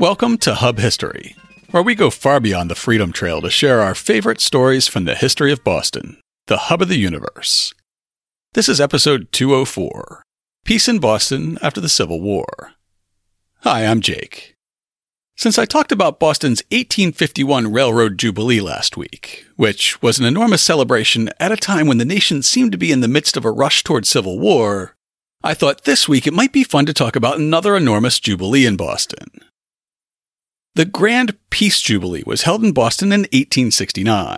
Welcome to Hub History, where we go far beyond the Freedom Trail to share our favorite stories from the history of Boston, the hub of the universe. This is episode 204 Peace in Boston After the Civil War. Hi, I'm Jake. Since I talked about Boston's 1851 Railroad Jubilee last week, which was an enormous celebration at a time when the nation seemed to be in the midst of a rush toward civil war, I thought this week it might be fun to talk about another enormous jubilee in Boston. The Grand Peace Jubilee was held in Boston in 1869,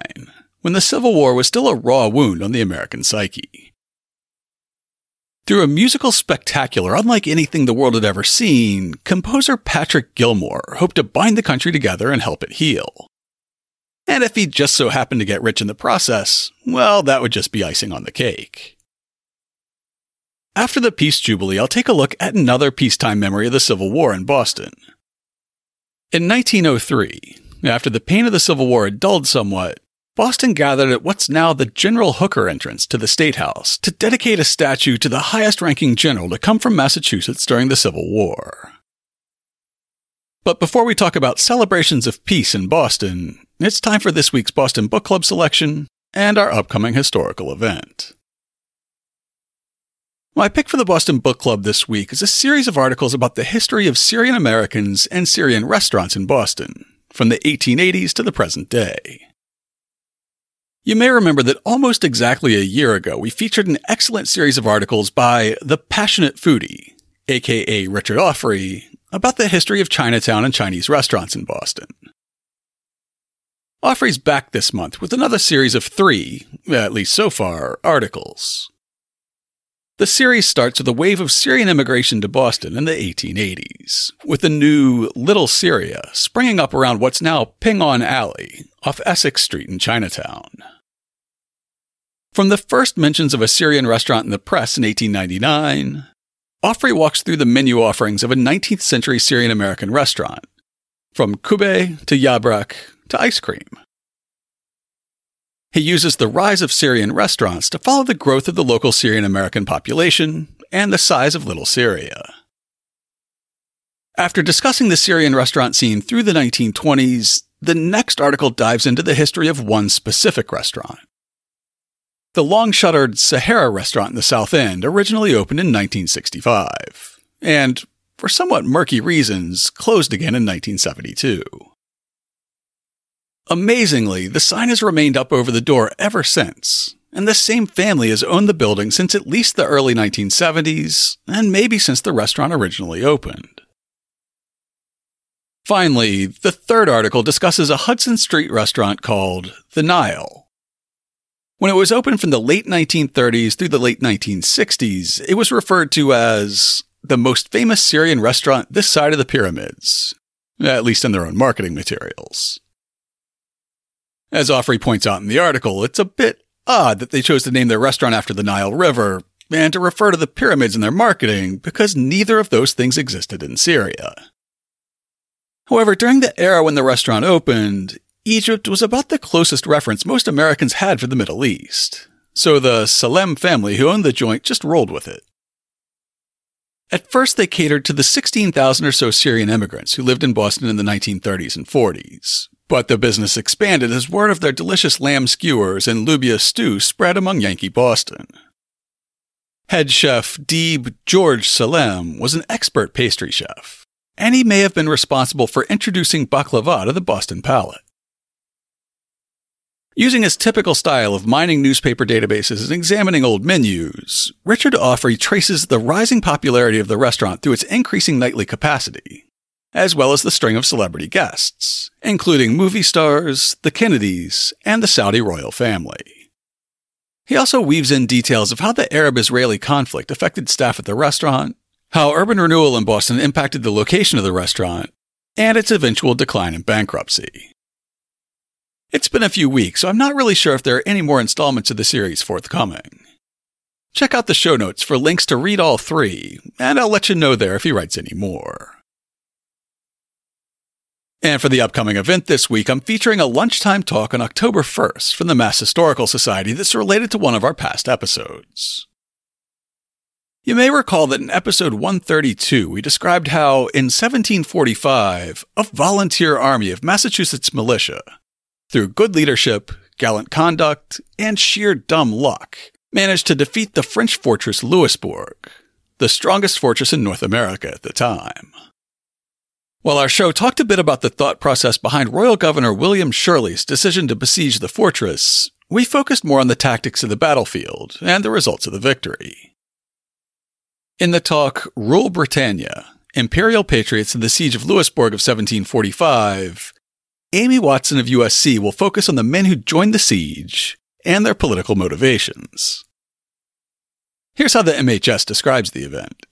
when the Civil War was still a raw wound on the American psyche. Through a musical spectacular unlike anything the world had ever seen, composer Patrick Gilmore hoped to bind the country together and help it heal. And if he just so happened to get rich in the process, well, that would just be icing on the cake. After the Peace Jubilee, I'll take a look at another peacetime memory of the Civil War in Boston. In 1903, after the pain of the Civil War had dulled somewhat, Boston gathered at what's now the General Hooker entrance to the State House to dedicate a statue to the highest ranking general to come from Massachusetts during the Civil War. But before we talk about celebrations of peace in Boston, it's time for this week's Boston Book Club selection and our upcoming historical event. My pick for the Boston Book Club this week is a series of articles about the history of Syrian Americans and Syrian restaurants in Boston, from the 1880s to the present day. You may remember that almost exactly a year ago, we featured an excellent series of articles by The Passionate Foodie, aka Richard Auffrey, about the history of Chinatown and Chinese restaurants in Boston. Auffrey's back this month with another series of three, at least so far, articles. The series starts with a wave of Syrian immigration to Boston in the 1880s, with the new Little Syria springing up around what's now Ping On Alley off Essex Street in Chinatown. From the first mentions of a Syrian restaurant in the press in 1899, Auffrey walks through the menu offerings of a 19th century Syrian American restaurant, from kube to yabrak to ice cream. He uses the rise of Syrian restaurants to follow the growth of the local Syrian American population and the size of Little Syria. After discussing the Syrian restaurant scene through the 1920s, the next article dives into the history of one specific restaurant. The long shuttered Sahara restaurant in the South End originally opened in 1965, and, for somewhat murky reasons, closed again in 1972. Amazingly, the sign has remained up over the door ever since, and the same family has owned the building since at least the early 1970s, and maybe since the restaurant originally opened. Finally, the third article discusses a Hudson Street restaurant called The Nile. When it was opened from the late 1930s through the late 1960s, it was referred to as the most famous Syrian restaurant this side of the pyramids, at least in their own marketing materials. As Auffrey points out in the article, it's a bit odd that they chose to name their restaurant after the Nile River and to refer to the pyramids in their marketing because neither of those things existed in Syria. However, during the era when the restaurant opened, Egypt was about the closest reference most Americans had for the Middle East, so the Salem family who owned the joint just rolled with it. At first, they catered to the 16,000 or so Syrian immigrants who lived in Boston in the 1930s and 40s, but the business expanded as word of their delicious lamb skewers and lubia stew spread among Yankee Boston. Head chef Deeb George Salem was an expert pastry chef, and he may have been responsible for introducing baklava to the Boston palate. Using his typical style of mining newspaper databases and examining old menus, Richard Auffrey traces the rising popularity of the restaurant through its increasing nightly capacity, as well as the string of celebrity guests, including movie stars, the Kennedys, and the Saudi royal family. He also weaves in details of how the Arab Israeli conflict affected staff at the restaurant, how urban renewal in Boston impacted the location of the restaurant, and its eventual decline in bankruptcy. It's been a few weeks, so I'm not really sure if there are any more installments of the series forthcoming. Check out the show notes for links to read all three, and I'll let you know there if he writes any more. And for the upcoming event this week, I'm featuring a lunchtime talk on October 1st from the Mass Historical Society that's related to one of our past episodes. You may recall that in episode 132, we described how, in 1745, a volunteer army of Massachusetts militia, through good leadership, gallant conduct, and sheer dumb luck, managed to defeat the French fortress Louisbourg, the strongest fortress in North America at the time. While our show talked a bit about the thought process behind Royal Governor William Shirley's decision to besiege the fortress, we focused more on the tactics of the battlefield and the results of the victory. In the talk Rule Britannia Imperial Patriots in the Siege of Louisbourg of 1745, Amy Watson of USC will focus on the men who joined the siege and their political motivations. Here's how the MHS describes the event.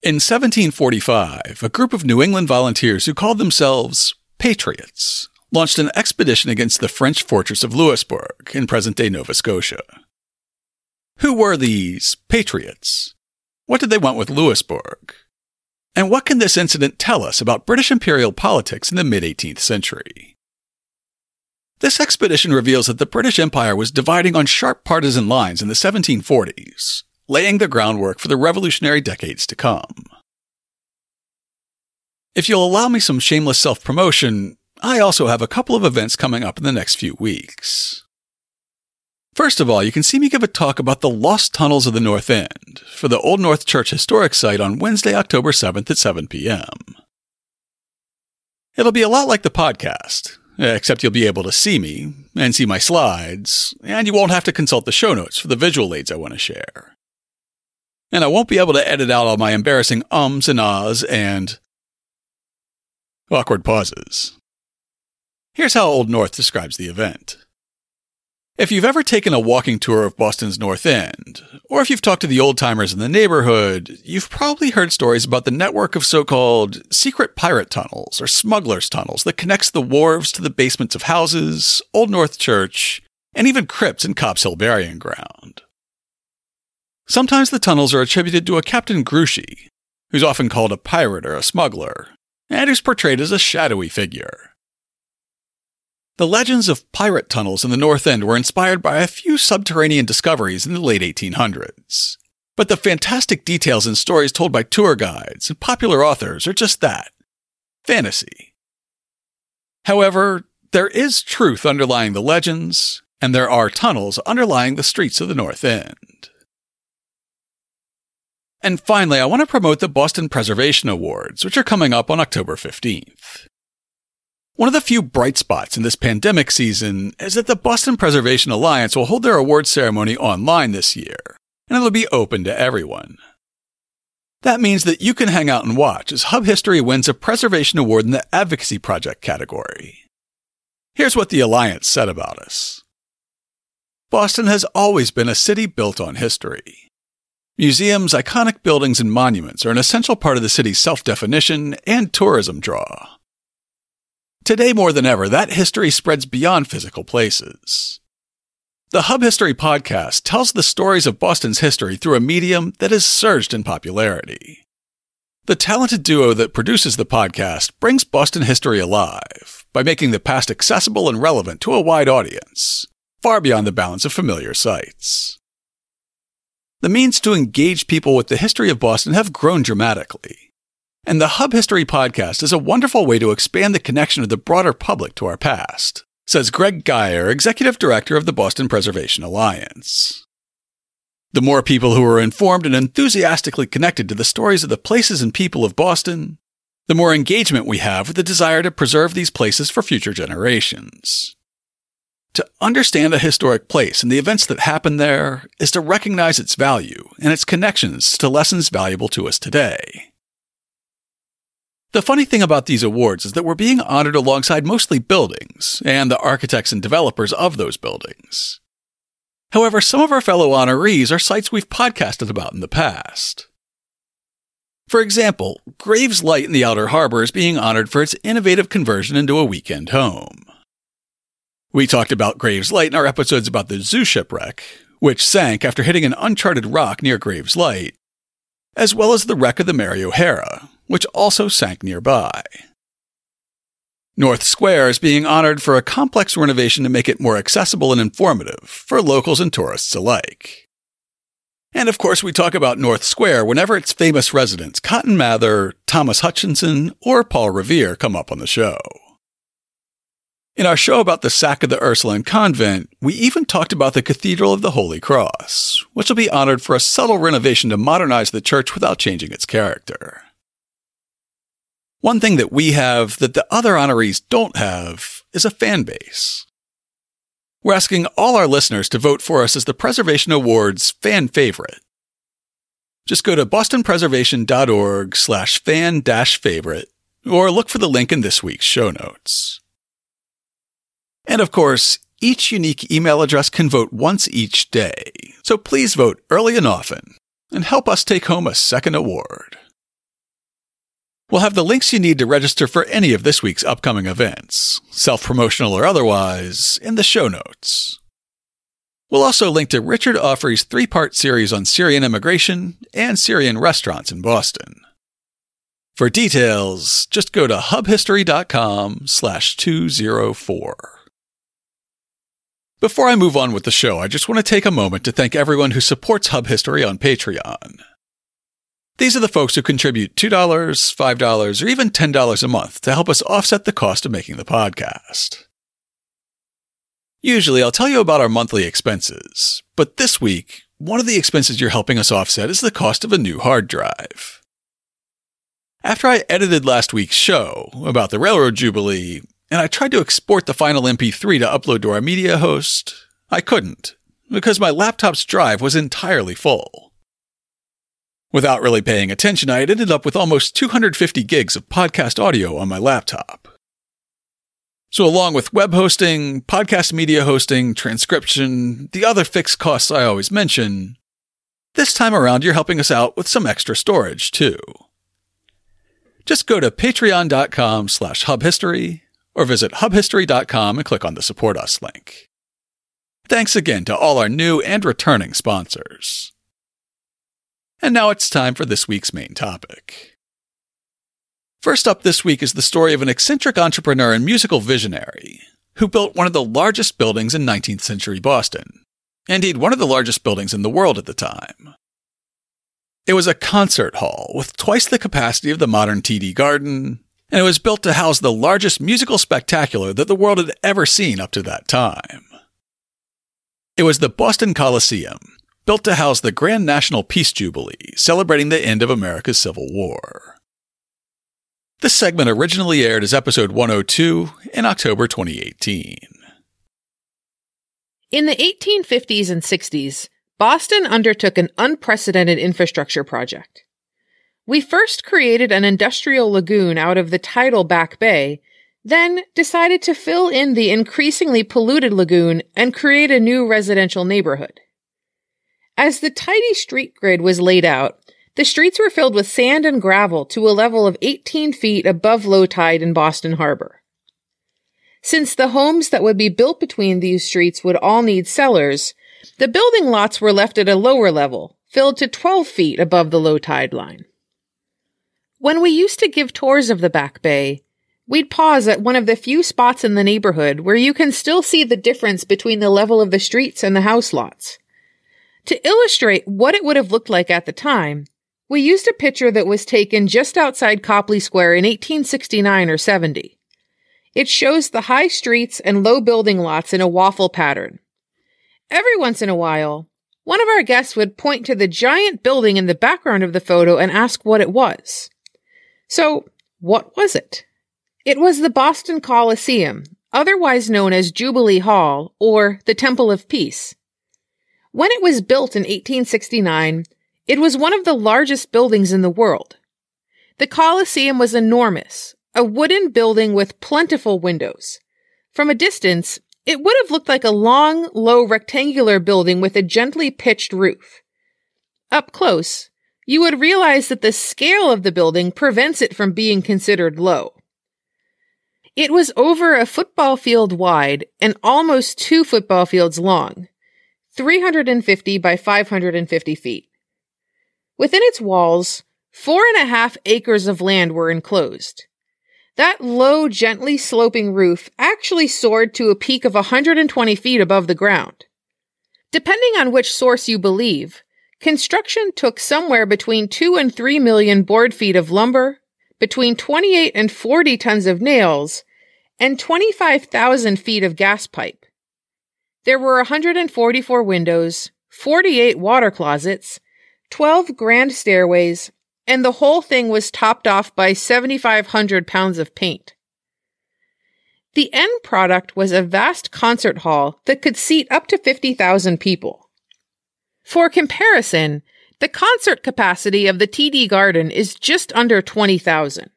In 1745, a group of New England volunteers who called themselves Patriots launched an expedition against the French fortress of Louisbourg in present day Nova Scotia. Who were these Patriots? What did they want with Louisbourg? And what can this incident tell us about British imperial politics in the mid 18th century? This expedition reveals that the British Empire was dividing on sharp partisan lines in the 1740s, laying the groundwork for the revolutionary decades to come. If you'll allow me some shameless self promotion, I also have a couple of events coming up in the next few weeks. First of all, you can see me give a talk about the lost tunnels of the North End for the Old North Church Historic Site on Wednesday, October 7th at 7 p.m. It'll be a lot like the podcast, except you'll be able to see me and see my slides, and you won't have to consult the show notes for the visual aids I want to share and I won't be able to edit out all my embarrassing ums and ahs and awkward pauses. Here's how Old North describes the event. If you've ever taken a walking tour of Boston's North End, or if you've talked to the old timers in the neighborhood, you've probably heard stories about the network of so called secret pirate tunnels or smugglers' tunnels that connects the wharves to the basements of houses, Old North Church, and even crypts in Copp's Hill Burying Ground. Sometimes the tunnels are attributed to a Captain Gruchy, who's often called a pirate or a smuggler, and who's portrayed as a shadowy figure. The legends of pirate tunnels in the North End were inspired by a few subterranean discoveries in the late 1800s. But the fantastic details and stories told by tour guides and popular authors are just that fantasy. However, there is truth underlying the legends, and there are tunnels underlying the streets of the North End. And finally, I want to promote the Boston Preservation Awards, which are coming up on October 15th. One of the few bright spots in this pandemic season is that the Boston Preservation Alliance will hold their awards ceremony online this year, and it'll be open to everyone. That means that you can hang out and watch as Hub History wins a Preservation Award in the Advocacy Project category. Here's what the Alliance said about us Boston has always been a city built on history. Museums, iconic buildings, and monuments are an essential part of the city's self definition and tourism draw. Today, more than ever, that history spreads beyond physical places. The Hub History podcast tells the stories of Boston's history through a medium that has surged in popularity. The talented duo that produces the podcast brings Boston history alive by making the past accessible and relevant to a wide audience, far beyond the bounds of familiar sites. The means to engage people with the history of Boston have grown dramatically. And the Hub History podcast is a wonderful way to expand the connection of the broader public to our past, says Greg Galer, Executive Director of the Boston Preservation Alliance. The more people who are informed and enthusiastically connected to the stories of the places and people of Boston, the more engagement we have with the desire to preserve these places for future generations. To understand a historic place and the events that happened there is to recognize its value and its connections to lessons valuable to us today. The funny thing about these awards is that we're being honored alongside mostly buildings and the architects and developers of those buildings. However, some of our fellow honorees are sites we've podcasted about in the past. For example, Graves Light in the Outer Harbor is being honored for its innovative conversion into a weekend home. We talked about Graves Light in our episodes about the zoo shipwreck, which sank after hitting an uncharted rock near Graves Light, as well as the wreck of the Mary O'Hara, which also sank nearby. North Square is being honored for a complex renovation to make it more accessible and informative for locals and tourists alike. And of course, we talk about North Square whenever its famous residents, Cotton Mather, Thomas Hutchinson, or Paul Revere, come up on the show. In our show about the sack of the Ursuline convent, we even talked about the Cathedral of the Holy Cross, which will be honored for a subtle renovation to modernize the church without changing its character. One thing that we have that the other honorees don't have is a fan base. We're asking all our listeners to vote for us as the Preservation Awards fan favorite. Just go to bostonpreservation.org slash fan dash favorite or look for the link in this week's show notes. And of course, each unique email address can vote once each day, so please vote early and often and help us take home a second award. We'll have the links you need to register for any of this week's upcoming events, self promotional or otherwise, in the show notes. We'll also link to Richard Auffrey's three part series on Syrian immigration and Syrian restaurants in Boston. For details, just go to hubhistory.com slash 204. Before I move on with the show, I just want to take a moment to thank everyone who supports Hub History on Patreon. These are the folks who contribute $2, $5, or even $10 a month to help us offset the cost of making the podcast. Usually, I'll tell you about our monthly expenses, but this week, one of the expenses you're helping us offset is the cost of a new hard drive. After I edited last week's show about the Railroad Jubilee, and I tried to export the final MP3 to upload to our media host, I couldn't, because my laptop's drive was entirely full. Without really paying attention, I had ended up with almost 250 gigs of podcast audio on my laptop. So, along with web hosting, podcast media hosting, transcription, the other fixed costs I always mention, this time around you're helping us out with some extra storage, too. Just go to patreon.com slash hubhistory or visit hubhistory.com and click on the Support Us link. Thanks again to all our new and returning sponsors. And now it's time for this week's main topic. First up this week is the story of an eccentric entrepreneur and musical visionary who built one of the largest buildings in 19th century Boston. Indeed, one of the largest buildings in the world at the time. It was a concert hall with twice the capacity of the modern TD Garden, and it was built to house the largest musical spectacular that the world had ever seen up to that time. It was the Boston Coliseum, built to house the Grand National Peace Jubilee, celebrating the end of America's Civil War. This segment originally aired as episode 102 in October 2018. In the 1850s and 60s, Boston undertook an unprecedented infrastructure project. We first created an industrial lagoon out of the tidal Back Bay, then decided to fill in the increasingly polluted lagoon and create a new residential neighborhood. As the tidy street grid was laid out, the streets were filled with sand and gravel to a level of 18 feet above low tide in Boston Harbor. Since the homes that would be built between these streets would all need cellars, the building lots were left at a lower level, filled to 12 feet above the low tide line. When we used to give tours of the Back Bay, we'd pause at one of the few spots in the neighborhood where you can still see the difference between the level of the streets and the house lots. To illustrate what it would have looked like at the time, we used a picture that was taken just outside Copley Square in 1869 or 70. It shows the high streets and low building lots in a waffle pattern. Every once in a while, one of our guests would point to the giant building in the background of the photo and ask what it was. So, what was it? It was the Boston Coliseum, otherwise known as Jubilee Hall or the Temple of Peace. When it was built in 1869, it was one of the largest buildings in the world. The Coliseum was enormous, a wooden building with plentiful windows. From a distance, it would have looked like a long, low rectangular building with a gently pitched roof. Up close, you would realize that the scale of the building prevents it from being considered low. It was over a football field wide and almost two football fields long. 350 by 550 feet. Within its walls, four and a half acres of land were enclosed. That low, gently sloping roof actually soared to a peak of 120 feet above the ground. Depending on which source you believe, Construction took somewhere between 2 and 3 million board feet of lumber, between 28 and 40 tons of nails, and 25,000 feet of gas pipe. There were 144 windows, 48 water closets, 12 grand stairways, and the whole thing was topped off by 7,500 pounds of paint. The end product was a vast concert hall that could seat up to 50,000 people. For comparison, the concert capacity of the TD Garden is just under 20,000.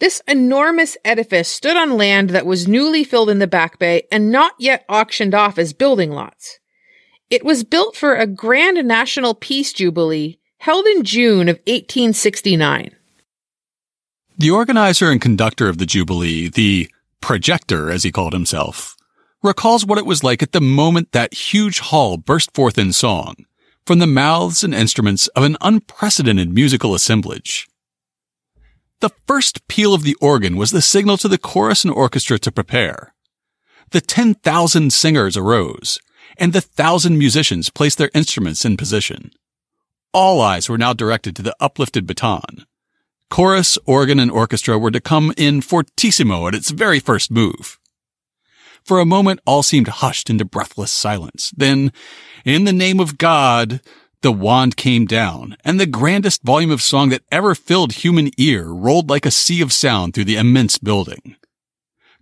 This enormous edifice stood on land that was newly filled in the Back Bay and not yet auctioned off as building lots. It was built for a grand national peace jubilee held in June of 1869. The organizer and conductor of the Jubilee, the projector as he called himself, recalls what it was like at the moment that huge hall burst forth in song from the mouths and instruments of an unprecedented musical assemblage. The first peal of the organ was the signal to the chorus and orchestra to prepare. The 10,000 singers arose, and the thousand musicians placed their instruments in position. All eyes were now directed to the uplifted baton. Chorus, organ, and orchestra were to come in fortissimo at its very first move. For a moment, all seemed hushed into breathless silence. Then, in the name of God, the wand came down, and the grandest volume of song that ever filled human ear rolled like a sea of sound through the immense building.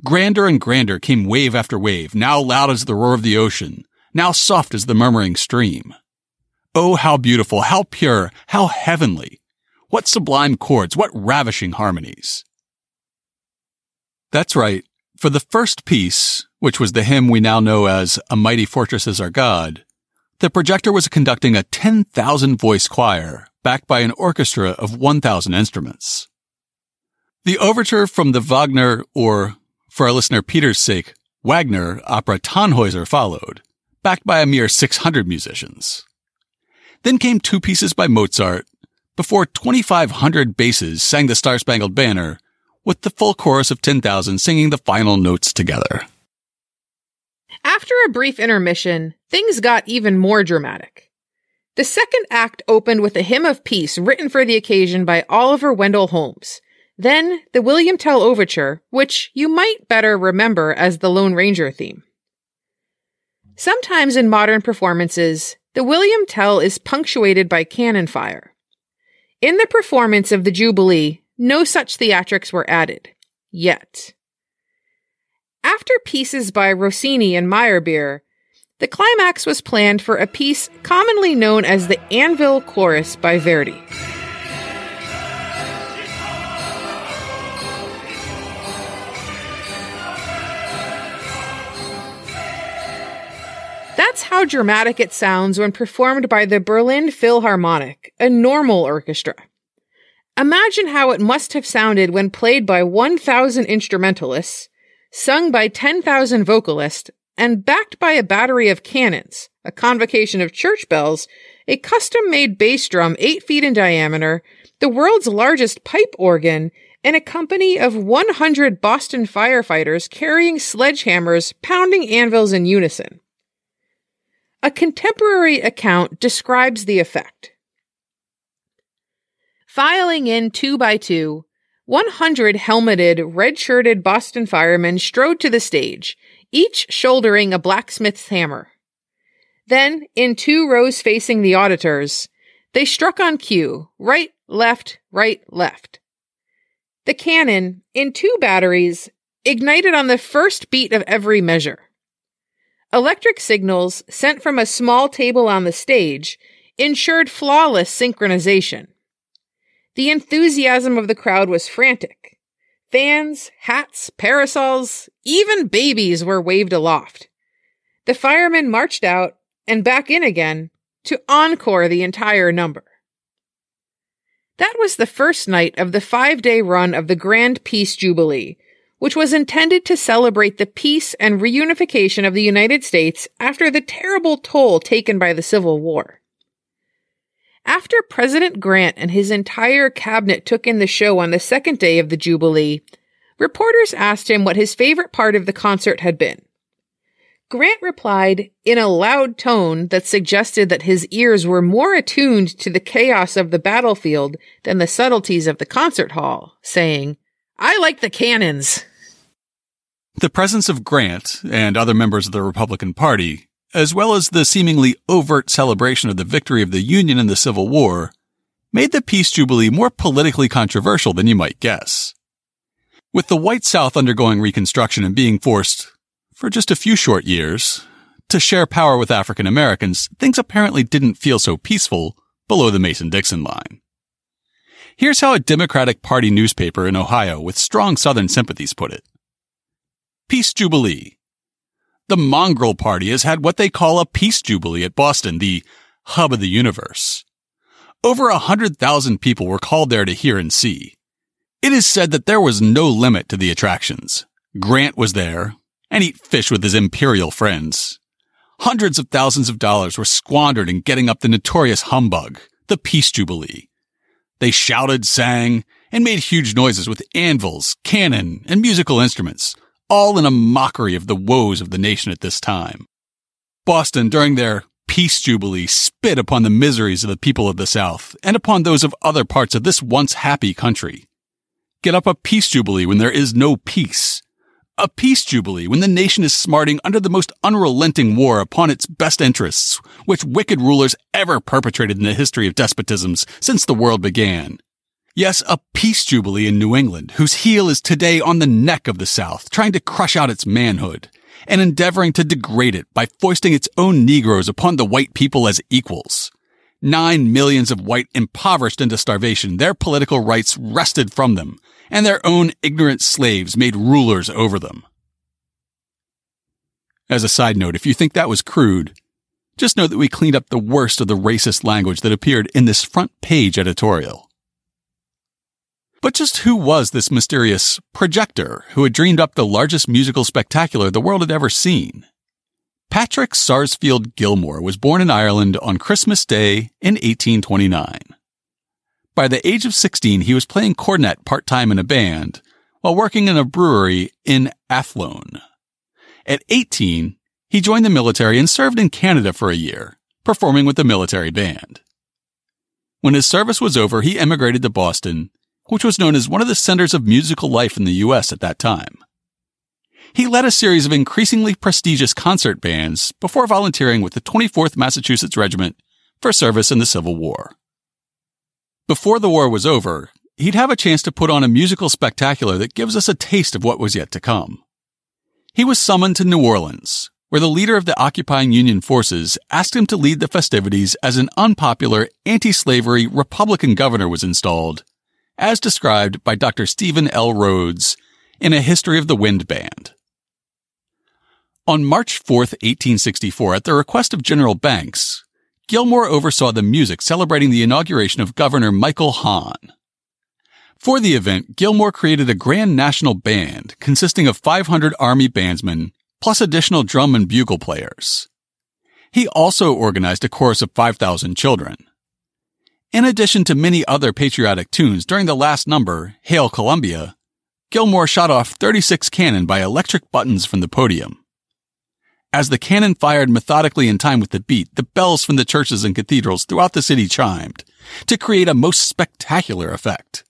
Grander and grander came wave after wave, now loud as the roar of the ocean, now soft as the murmuring stream. Oh, how beautiful, how pure, how heavenly. What sublime chords, what ravishing harmonies. That's right. For the first piece, which was the hymn we now know as A Mighty Fortress is Our God, the projector was conducting a 10,000 voice choir backed by an orchestra of 1,000 instruments. The overture from the Wagner, or for our listener Peter's sake, Wagner opera Tannhäuser followed, backed by a mere 600 musicians. Then came two pieces by Mozart, before 2,500 basses sang the Star Spangled Banner, with the full chorus of 10,000 singing the final notes together. After a brief intermission, things got even more dramatic. The second act opened with a hymn of peace written for the occasion by Oliver Wendell Holmes. Then the William Tell Overture, which you might better remember as the Lone Ranger theme. Sometimes in modern performances, the William Tell is punctuated by cannon fire. In the performance of the Jubilee, no such theatrics were added. Yet. After pieces by Rossini and Meyerbeer, the climax was planned for a piece commonly known as the Anvil Chorus by Verdi. That's how dramatic it sounds when performed by the Berlin Philharmonic, a normal orchestra. Imagine how it must have sounded when played by 1,000 instrumentalists, sung by 10,000 vocalists, and backed by a battery of cannons, a convocation of church bells, a custom made bass drum 8 feet in diameter, the world's largest pipe organ, and a company of 100 Boston firefighters carrying sledgehammers pounding anvils in unison. A contemporary account describes the effect. Filing in two by two, 100 helmeted, red shirted Boston firemen strode to the stage, each shouldering a blacksmith's hammer. Then, in two rows facing the auditors, they struck on cue right, left, right, left. The cannon, in two batteries, ignited on the first beat of every measure. Electric signals sent from a small table on the stage ensured flawless synchronization. The enthusiasm of the crowd was frantic. Fans, hats, parasols, even babies were waved aloft. The firemen marched out and back in again to encore the entire number. That was the first night of the five day run of the Grand Peace Jubilee, which was intended to celebrate the peace and reunification of the United States after the terrible toll taken by the Civil War. After President Grant and his entire cabinet took in the show on the second day of the Jubilee, reporters asked him what his favorite part of the concert had been. Grant replied in a loud tone that suggested that his ears were more attuned to the chaos of the battlefield than the subtleties of the concert hall, saying, I like the cannons. The presence of Grant and other members of the Republican Party, as well as the seemingly overt celebration of the victory of the Union in the Civil War, made the Peace Jubilee more politically controversial than you might guess. With the white South undergoing Reconstruction and being forced, for just a few short years, to share power with African Americans, things apparently didn't feel so peaceful below the Mason Dixon line. Here's how a Democratic Party newspaper in Ohio with strong Southern sympathies put it. Peace Jubilee. The Mongrel Party has had what they call a Peace Jubilee at Boston, the hub of the universe. Over a hundred thousand people were called there to hear and see. It is said that there was no limit to the attractions. Grant was there, and eat fish with his imperial friends. Hundreds of thousands of dollars were squandered in getting up the notorious humbug, the Peace Jubilee. They shouted, sang, and made huge noises with anvils, cannon, and musical instruments, all in a mockery of the woes of the nation at this time. Boston, during their Peace Jubilee, spit upon the miseries of the people of the South and upon those of other parts of this once happy country get up a peace jubilee when there is no peace. A peace jubilee when the nation is smarting under the most unrelenting war upon its best interests, which wicked rulers ever perpetrated in the history of despotisms since the world began. Yes, a peace jubilee in New England, whose heel is today on the neck of the South, trying to crush out its manhood, and endeavoring to degrade it by foisting its own Negroes upon the white people as equals. Nine millions of white impoverished into starvation, their political rights wrested from them, and their own ignorant slaves made rulers over them. As a side note, if you think that was crude, just know that we cleaned up the worst of the racist language that appeared in this front page editorial. But just who was this mysterious projector who had dreamed up the largest musical spectacular the world had ever seen? Patrick Sarsfield Gilmore was born in Ireland on Christmas Day in 1829. By the age of 16, he was playing cornet part time in a band while working in a brewery in Athlone. At 18, he joined the military and served in Canada for a year, performing with the military band. When his service was over, he emigrated to Boston, which was known as one of the centers of musical life in the U.S. at that time. He led a series of increasingly prestigious concert bands before volunteering with the 24th Massachusetts Regiment for service in the Civil War. Before the war was over, he'd have a chance to put on a musical spectacular that gives us a taste of what was yet to come. He was summoned to New Orleans, where the leader of the occupying Union forces asked him to lead the festivities as an unpopular anti-slavery Republican governor was installed, as described by Dr. Stephen L. Rhodes in A History of the Wind Band. On March 4, 1864, at the request of General Banks, Gilmore oversaw the music celebrating the inauguration of Governor Michael Hahn. For the event, Gilmore created a grand national band consisting of 500 Army bandsmen plus additional drum and bugle players. He also organized a chorus of 5,000 children. In addition to many other patriotic tunes during the last number, Hail Columbia, Gilmore shot off 36 cannon by electric buttons from the podium. As the cannon fired methodically in time with the beat, the bells from the churches and cathedrals throughout the city chimed to create a most spectacular effect.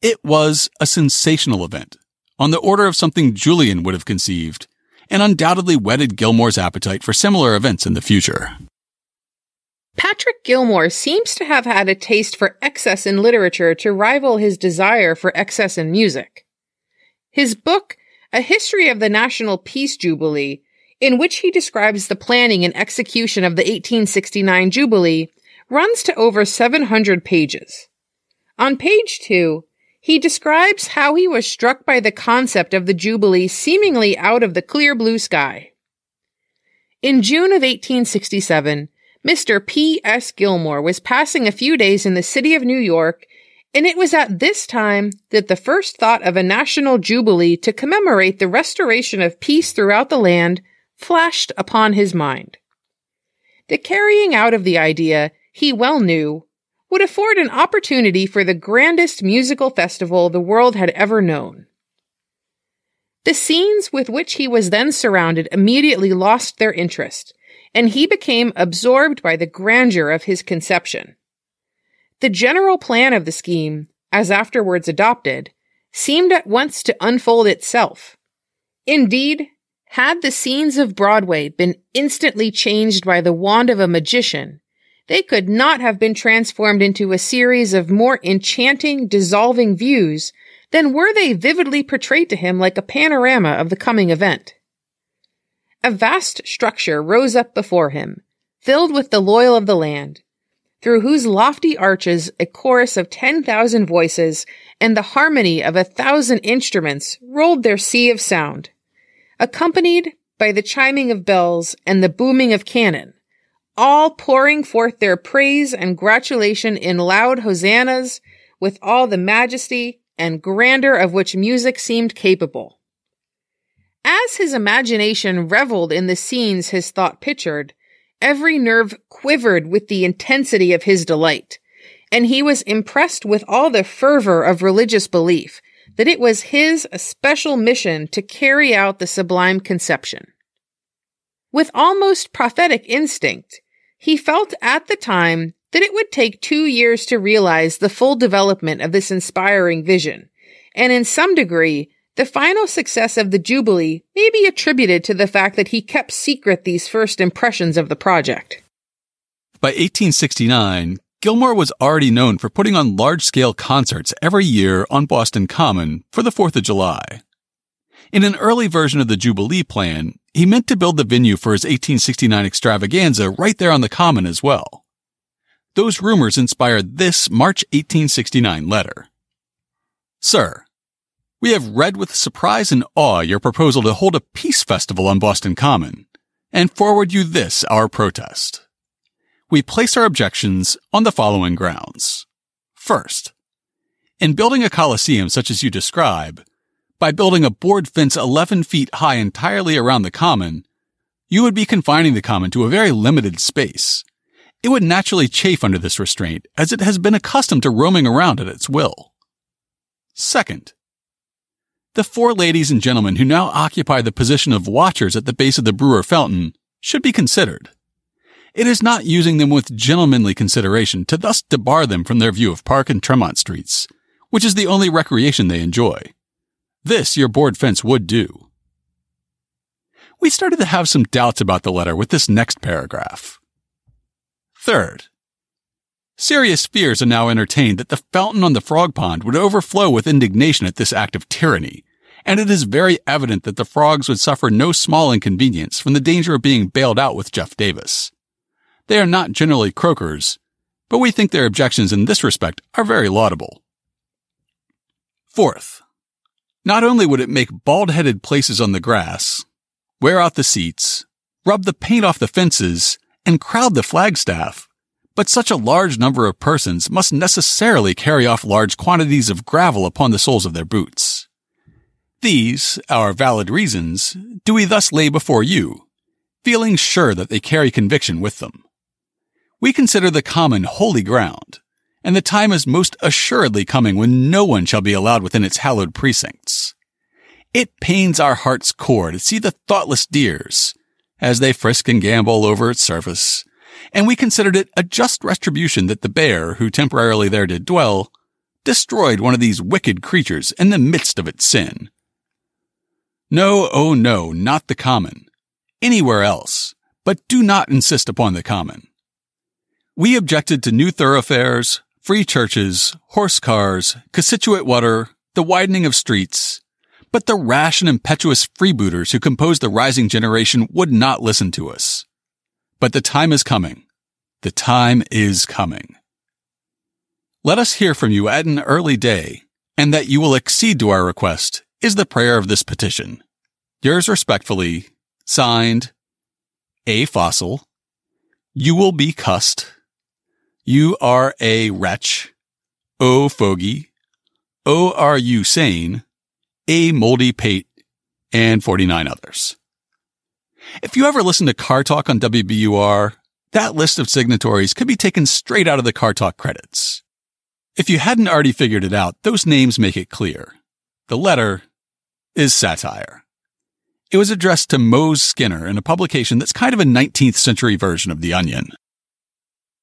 It was a sensational event, on the order of something Jullien would have conceived, and undoubtedly whetted Gilmore's appetite for similar events in the future. Patrick Gilmore seems to have had a taste for excess in literature to rival his desire for excess in music. His book, A History of the National Peace Jubilee, in which he describes the planning and execution of the 1869 Jubilee, runs to over 700 pages. On page two, he describes how he was struck by the concept of the Jubilee seemingly out of the clear blue sky. In June of 1867, Mr. P. S. Gilmore was passing a few days in the city of New York, and it was at this time that the first thought of a national jubilee to commemorate the restoration of peace throughout the land flashed upon his mind. The carrying out of the idea, he well knew, would afford an opportunity for the grandest musical festival the world had ever known. The scenes with which he was then surrounded immediately lost their interest, and he became absorbed by the grandeur of his conception. The general plan of the scheme, as afterwards adopted, seemed at once to unfold itself. Indeed, had the scenes of Broadway been instantly changed by the wand of a magician, they could not have been transformed into a series of more enchanting, dissolving views than were they vividly portrayed to him like a panorama of the coming event. A vast structure rose up before him, filled with the loyal of the land, through whose lofty arches a chorus of ten thousand voices and the harmony of a thousand instruments rolled their sea of sound, accompanied by the chiming of bells and the booming of cannon, all pouring forth their praise and gratulation in loud hosannas with all the majesty and grandeur of which music seemed capable. As his imagination reveled in the scenes his thought pictured, every nerve quivered with the intensity of his delight, and he was impressed with all the fervor of religious belief that it was his especial mission to carry out the sublime conception. With almost prophetic instinct, he felt at the time that it would take two years to realize the full development of this inspiring vision, and in some degree, the final success of the Jubilee may be attributed to the fact that he kept secret these first impressions of the project. By 1869, Gilmore was already known for putting on large scale concerts every year on Boston Common for the 4th of July. In an early version of the Jubilee plan, he meant to build the venue for his 1869 extravaganza right there on the Common as well. Those rumors inspired this March 1869 letter. Sir, we have read with surprise and awe your proposal to hold a peace festival on Boston Common, and forward you this, our protest. We place our objections on the following grounds. First, in building a coliseum such as you describe, by building a board fence 11 feet high entirely around the common, you would be confining the common to a very limited space. It would naturally chafe under this restraint, as it has been accustomed to roaming around at its will. Second, the four ladies and gentlemen who now occupy the position of watchers at the base of the Brewer Fountain should be considered. It is not using them with gentlemanly consideration to thus debar them from their view of Park and Tremont streets, which is the only recreation they enjoy. This your board fence would do. We started to have some doubts about the letter with this next paragraph. Third, serious fears are now entertained that the fountain on the frog pond would overflow with indignation at this act of tyranny, and it is very evident that the frogs would suffer no small inconvenience from the danger of being bailed out with Jeff Davis. They are not generally croakers, but we think their objections in this respect are very laudable. Fourth, not only would it make bald headed places on the grass, wear out the seats, rub the paint off the fences, and crowd the flagstaff, but such a large number of persons must necessarily carry off large quantities of gravel upon the soles of their boots. These, our valid reasons, do we thus lay before you, feeling sure that they carry conviction with them. We consider the common holy ground, and the time is most assuredly coming when no one shall be allowed within its hallowed precincts. It pains our heart's core to see the thoughtless deers, as they frisk and gambol over its surface, and we considered it a just retribution that the bear, who temporarily there did dwell, destroyed one of these wicked creatures in the midst of its sin. No, oh no, not the common. Anywhere else, but do not insist upon the common. We objected to new thoroughfares, free churches, horse cars, Cochituate water, the widening of streets. But the rash and impetuous freebooters who compose the rising generation would not listen to us. But the time is coming. The time is coming. Let us hear from you at an early day, and that you will accede to our request is the prayer of this petition. Yours respectfully, signed, A. Fossil. You will be cussed. You are a wretch. O fogey. O are you sane? A moldy pate and 49 others. If you ever listen to Car Talk on WBUR, that list of signatories could be taken straight out of the Car Talk credits. If you hadn't already figured it out, those names make it clear. The letter is satire. It was addressed to Mose Skinner in a publication that's kind of a 19th century version of The Onion.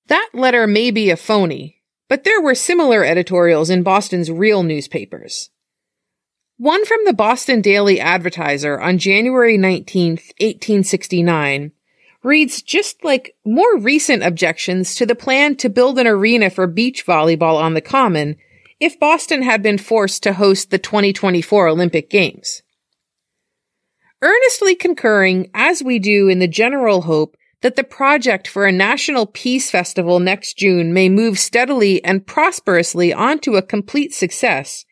That letter may be a phony, but there were similar editorials in Boston's real newspapers. One from the Boston Daily Advertiser on January 19, 1869, reads just like more recent objections to the plan to build an arena for beach volleyball on the Common if Boston had been forced to host the 2024 Olympic Games. Earnestly concurring, as we do in the general hope that the project for a national peace festival next June may move steadily and prosperously onto a complete success,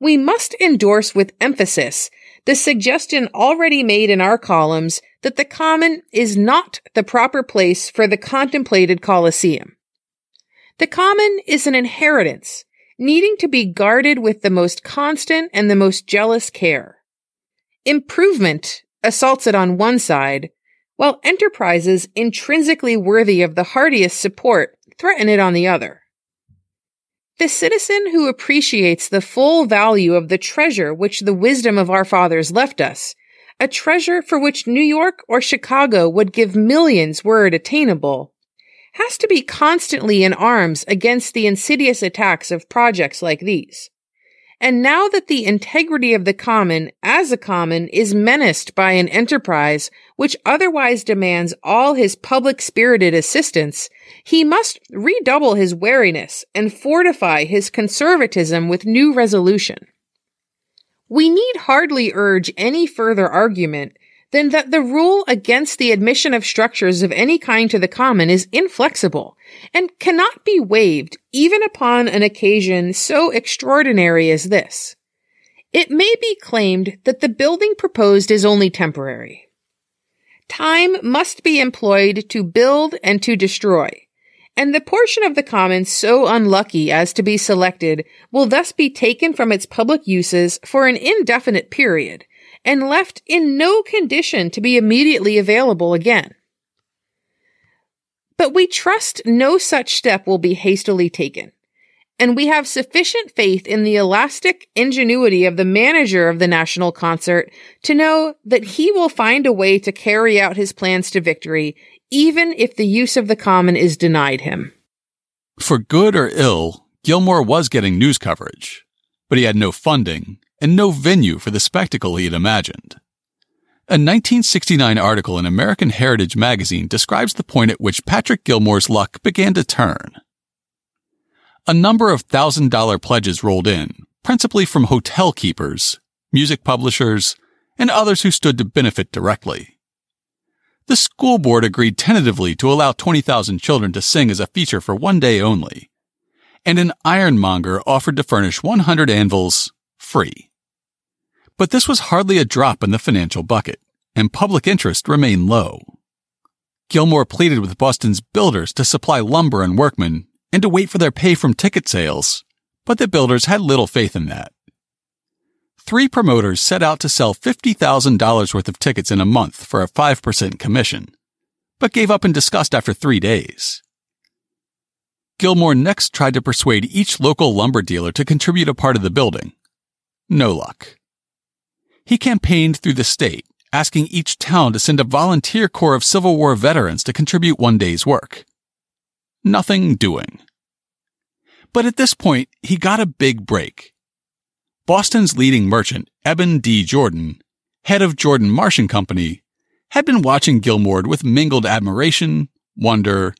we must endorse with emphasis the suggestion already made in our columns that the Common is not the proper place for the contemplated Coliseum. The Common is an inheritance needing to be guarded with the most constant and the most jealous care. Improvement assaults it on one side, while enterprises intrinsically worthy of the heartiest support threaten it on the other. The citizen who appreciates the full value of the treasure which the wisdom of our fathers left us, a treasure for which New York or Chicago would give millions were it attainable, has to be constantly in arms against the insidious attacks of projects like these. And now that the integrity of the common as a common is menaced by an enterprise which otherwise demands all his public spirited assistance, he must redouble his wariness and fortify his conservatism with new resolution. We need hardly urge any further argument than that the rule against the admission of structures of any kind to the common is inflexible and cannot be waived even upon an occasion so extraordinary as this. It may be claimed that the building proposed is only temporary. Time must be employed to build and to destroy, and the portion of the common so unlucky as to be selected will thus be taken from its public uses for an indefinite period, and left in no condition to be immediately available again. But we trust no such step will be hastily taken. And we have sufficient faith in the elastic ingenuity of the manager of the national concert to know that he will find a way to carry out his plans to victory, even if the use of the common is denied him. For good or ill, Gilmore was getting news coverage, but he had no funding and no venue for the spectacle he had imagined. A 1969 article in American Heritage magazine describes the point at which Patrick Gilmore's luck began to turn. A number of thousand dollar pledges rolled in, principally from hotel keepers, music publishers, and others who stood to benefit directly. The school board agreed tentatively to allow 20,000 children to sing as a feature for one day only, and an ironmonger offered to furnish 100 anvils free. But this was hardly a drop in the financial bucket, and public interest remained low. Gilmore pleaded with Boston's builders to supply lumber and workmen and to wait for their pay from ticket sales, but the builders had little faith in that. Three promoters set out to sell $50,000 worth of tickets in a month for a 5% commission, but gave up in disgust after three days. Gilmore next tried to persuade each local lumber dealer to contribute a part of the building. No luck. He campaigned through the state, asking each town to send a volunteer corps of Civil War veterans to contribute one day's work. Nothing doing. But at this point, he got a big break. Boston's leading merchant, Eben D. Jordan, head of Jordan Marsh and Company, had been watching Gilmore with mingled admiration, wonder,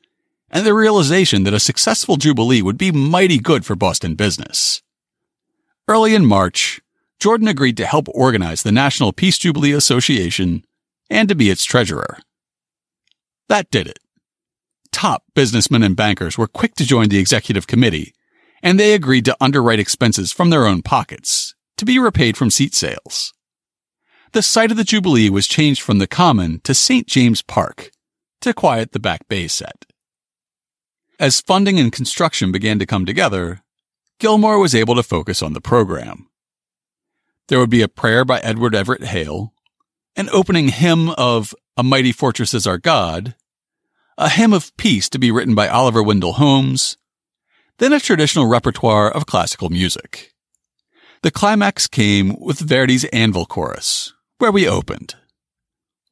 and the realization that a successful Jubilee would be mighty good for Boston business. Early in March, Jordan agreed to help organize the National Peace Jubilee Association and to be its treasurer. That did it. Top businessmen and bankers were quick to join the executive committee, and they agreed to underwrite expenses from their own pockets to be repaid from seat sales. The site of the Jubilee was changed from the Common to St. James Park to quiet the Back Bay set. As funding and construction began to come together, Gilmore was able to focus on the program. There would be a prayer by Edward Everett Hale, an opening hymn of A Mighty Fortress is Our God, a hymn of peace to be written by Oliver Wendell Holmes, then a traditional repertoire of classical music. The climax came with Verdi's Anvil Chorus, where we opened.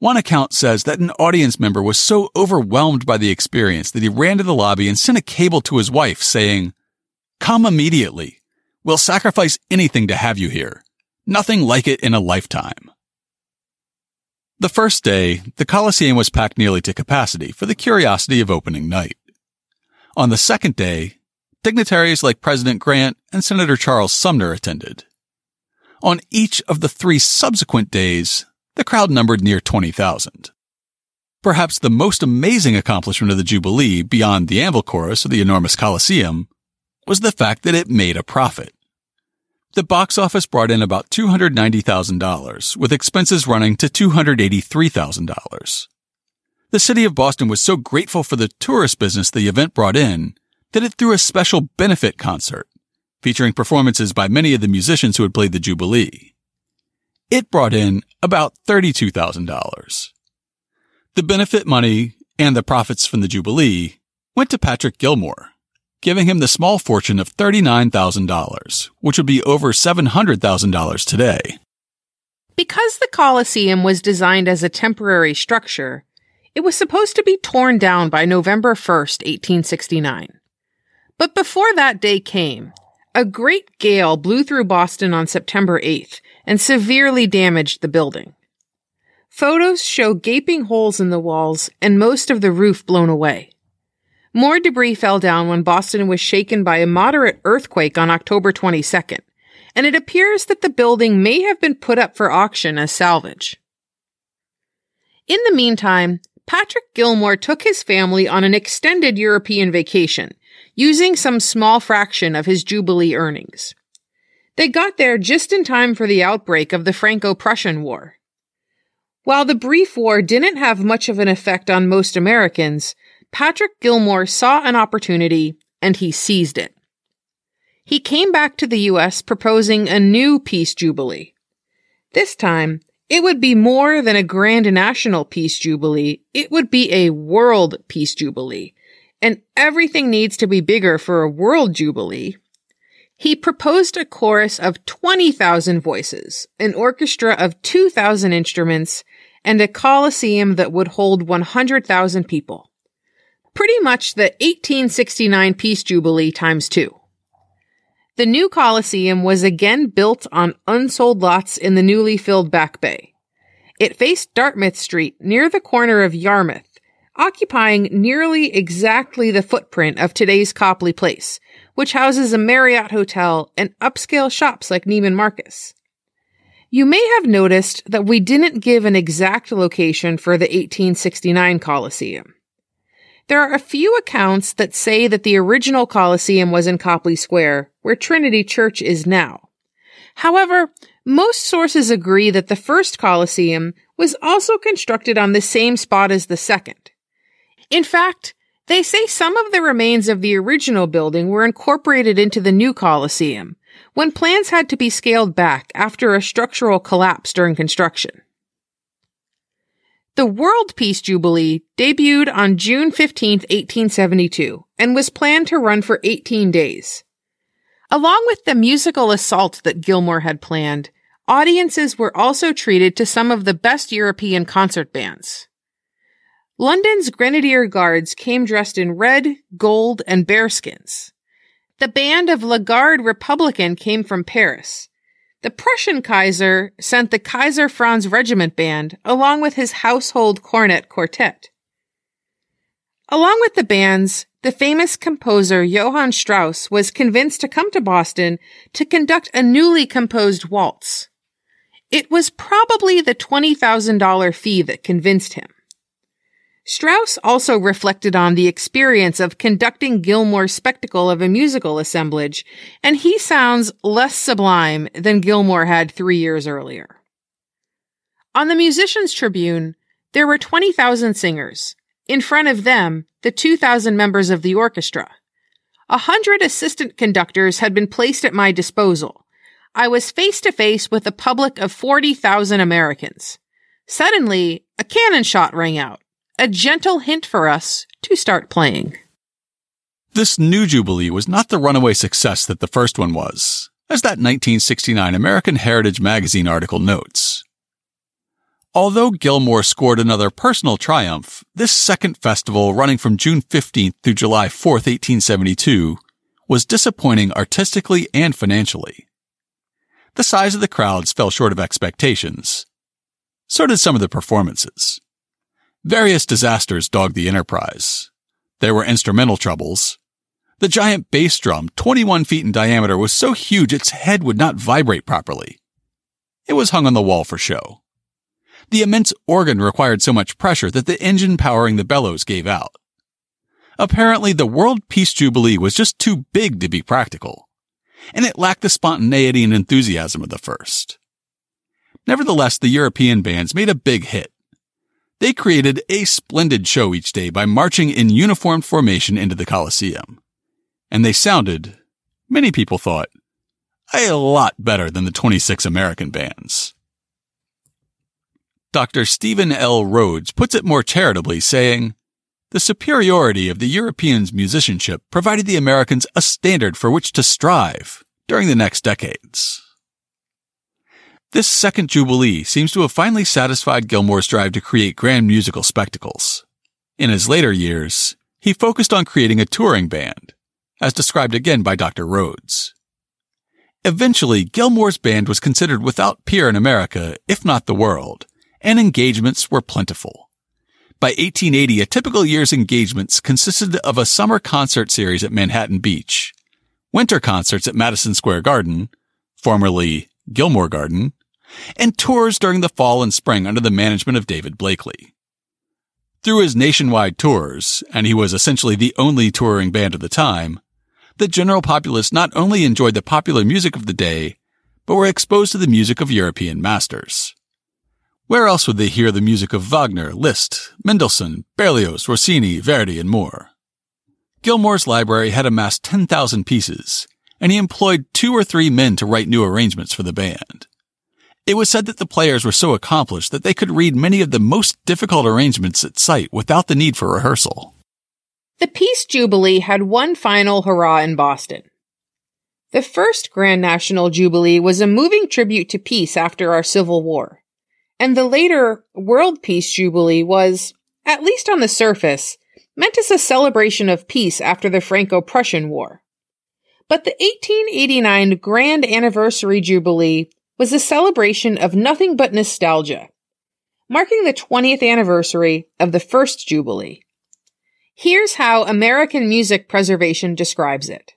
One account says that an audience member was so overwhelmed by the experience that he ran to the lobby and sent a cable to his wife saying, Come immediately. We'll sacrifice anything to have you here. Nothing like it in a lifetime. The first day, the Coliseum was packed nearly to capacity for the curiosity of opening night. On the second day, dignitaries like President Grant and Senator Charles Sumner attended. On each of the three subsequent days, the crowd numbered near 20,000. Perhaps the most amazing accomplishment of the Jubilee beyond the Anvil Chorus of the enormous Coliseum was the fact that it made a profit. The box office brought in about $290,000, with expenses running to $283,000. The city of Boston was so grateful for the tourist business the event brought in that it threw a special benefit concert, featuring performances by many of the musicians who had played the Jubilee. It brought in about $32,000. The benefit money and the profits from the Jubilee went to Patrick Gilmore, giving him the small fortune of $39,000, which would be over $700,000 today. Because the Coliseum was designed as a temporary structure, it was supposed to be torn down by November 1st, 1869. But before that day came, a great gale blew through Boston on September 8th and severely damaged the building. Photos show gaping holes in the walls and most of the roof blown away. More debris fell down when Boston was shaken by a moderate earthquake on October 22nd, and it appears that the building may have been put up for auction as salvage. In the meantime, Patrick Gilmore took his family on an extended European vacation, using some small fraction of his Jubilee earnings. They got there just in time for the outbreak of the Franco-Prussian War. While the brief war didn't have much of an effect on most Americans, Patrick Gilmore saw an opportunity and he seized it. He came back to the U.S. proposing a new peace jubilee. This time, it would be more than a grand national peace jubilee. It would be a world peace jubilee. And everything needs to be bigger for a world jubilee. He proposed a chorus of 20,000 voices, an orchestra of 2,000 instruments, and a coliseum that would hold 100,000 people pretty much the 1869 Peace Jubilee times two. The new Coliseum was again built on unsold lots in the newly filled Back Bay. It faced Dartmouth Street near the corner of Yarmouth, occupying nearly exactly the footprint of today's Copley Place, which houses a Marriott hotel and upscale shops like Neiman Marcus. You may have noticed that we didn't give an exact location for the 1869 Coliseum. There are a few accounts that say that the original Coliseum was in Copley Square, where Trinity Church is now. However, most sources agree that the first Coliseum was also constructed on the same spot as the second. In fact, they say some of the remains of the original building were incorporated into the new Coliseum, when plans had to be scaled back after a structural collapse during construction. The World Peace Jubilee debuted on June 15, 1872, and was planned to run for 18 days. Along with the musical assault that Gilmore had planned, audiences were also treated to some of the best European concert bands. London's Grenadier Guards came dressed in red, gold, and bearskins. The band of La Garde Republican came from Paris, the Prussian Kaiser sent the Kaiser Franz Regiment Band along with his household cornet quartet. Along with the bands, the famous composer Johann Strauss was convinced to come to Boston to conduct a newly composed waltz. It was probably the $20,000 fee that convinced him. Strauss also reflected on the experience of conducting Gilmore's spectacle of a musical assemblage, and he sounds less sublime than Gilmore had three years earlier. On the Musicians' Tribune, there were 20,000 singers. In front of them, the 2,000 members of the orchestra. A hundred assistant conductors had been placed at my disposal. I was face to face with a public of 40,000 Americans. Suddenly, a cannon shot rang out a gentle hint for us to start playing. This new Jubilee was not the runaway success that the first one was, as that 1969 American Heritage Magazine article notes. Although Gilmore scored another personal triumph, this second festival, running from June 15th through July 4th, 1872, was disappointing artistically and financially. The size of the crowds fell short of expectations. So did some of the performances. Various disasters dogged the enterprise. There were instrumental troubles. The giant bass drum, 21 feet in diameter, was so huge its head would not vibrate properly. It was hung on the wall for show. The immense organ required so much pressure that the engine powering the bellows gave out. Apparently, the World Peace Jubilee was just too big to be practical, and it lacked the spontaneity and enthusiasm of the first. Nevertheless, the European bands made a big hit. They created a splendid show each day by marching in uniformed formation into the Coliseum. And they sounded, many people thought, a lot better than the 26 American bands. Dr. Stephen L. Rhodes puts it more charitably, saying, The superiority of the Europeans' musicianship provided the Americans a standard for which to strive during the next decades. This second Jubilee seems to have finally satisfied Gilmore's drive to create grand musical spectacles. In his later years, he focused on creating a touring band, as described again by Dr. Rhodes. Eventually, Gilmore's band was considered without peer in America, if not the world, and engagements were plentiful. By 1880, a typical year's engagements consisted of a summer concert series at Manhattan Beach, winter concerts at Madison Square Garden, formerly Gilmore Garden, and tours during the fall and spring under the management of David Blakely. Through his nationwide tours, and he was essentially the only touring band of the time, the general populace not only enjoyed the popular music of the day, but were exposed to the music of European masters. Where else would they hear the music of Wagner, Liszt, Mendelssohn, Berlioz, Rossini, Verdi, and more? Gilmore's library had amassed 10,000 pieces, and he employed two or three men to write new arrangements for the band. It was said that the players were so accomplished that they could read many of the most difficult arrangements at sight without the need for rehearsal. The Peace Jubilee had one final hurrah in Boston. The first Grand National Jubilee was a moving tribute to peace after our Civil War and the later World Peace Jubilee was, at least on the surface, meant as a celebration of peace after the Franco-Prussian War. But the 1889 Grand Anniversary Jubilee was a celebration of nothing but nostalgia, marking the 20th anniversary of the first Jubilee. Here's how American Music Preservation describes it.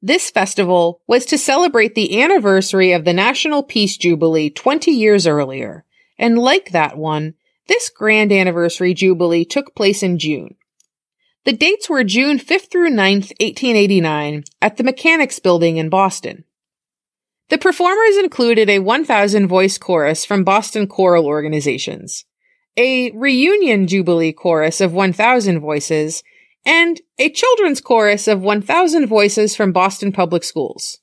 This festival was to celebrate the anniversary of the National Peace Jubilee 20 years earlier, and like that one, this grand anniversary jubilee took place in June. The dates were June 5th through 9th, 1889, at the Mechanics Building in Boston. The performers included a 1,000 voice chorus from Boston choral organizations, a reunion jubilee chorus of 1,000 voices, and a children's chorus of 1,000 voices from Boston Public Schools.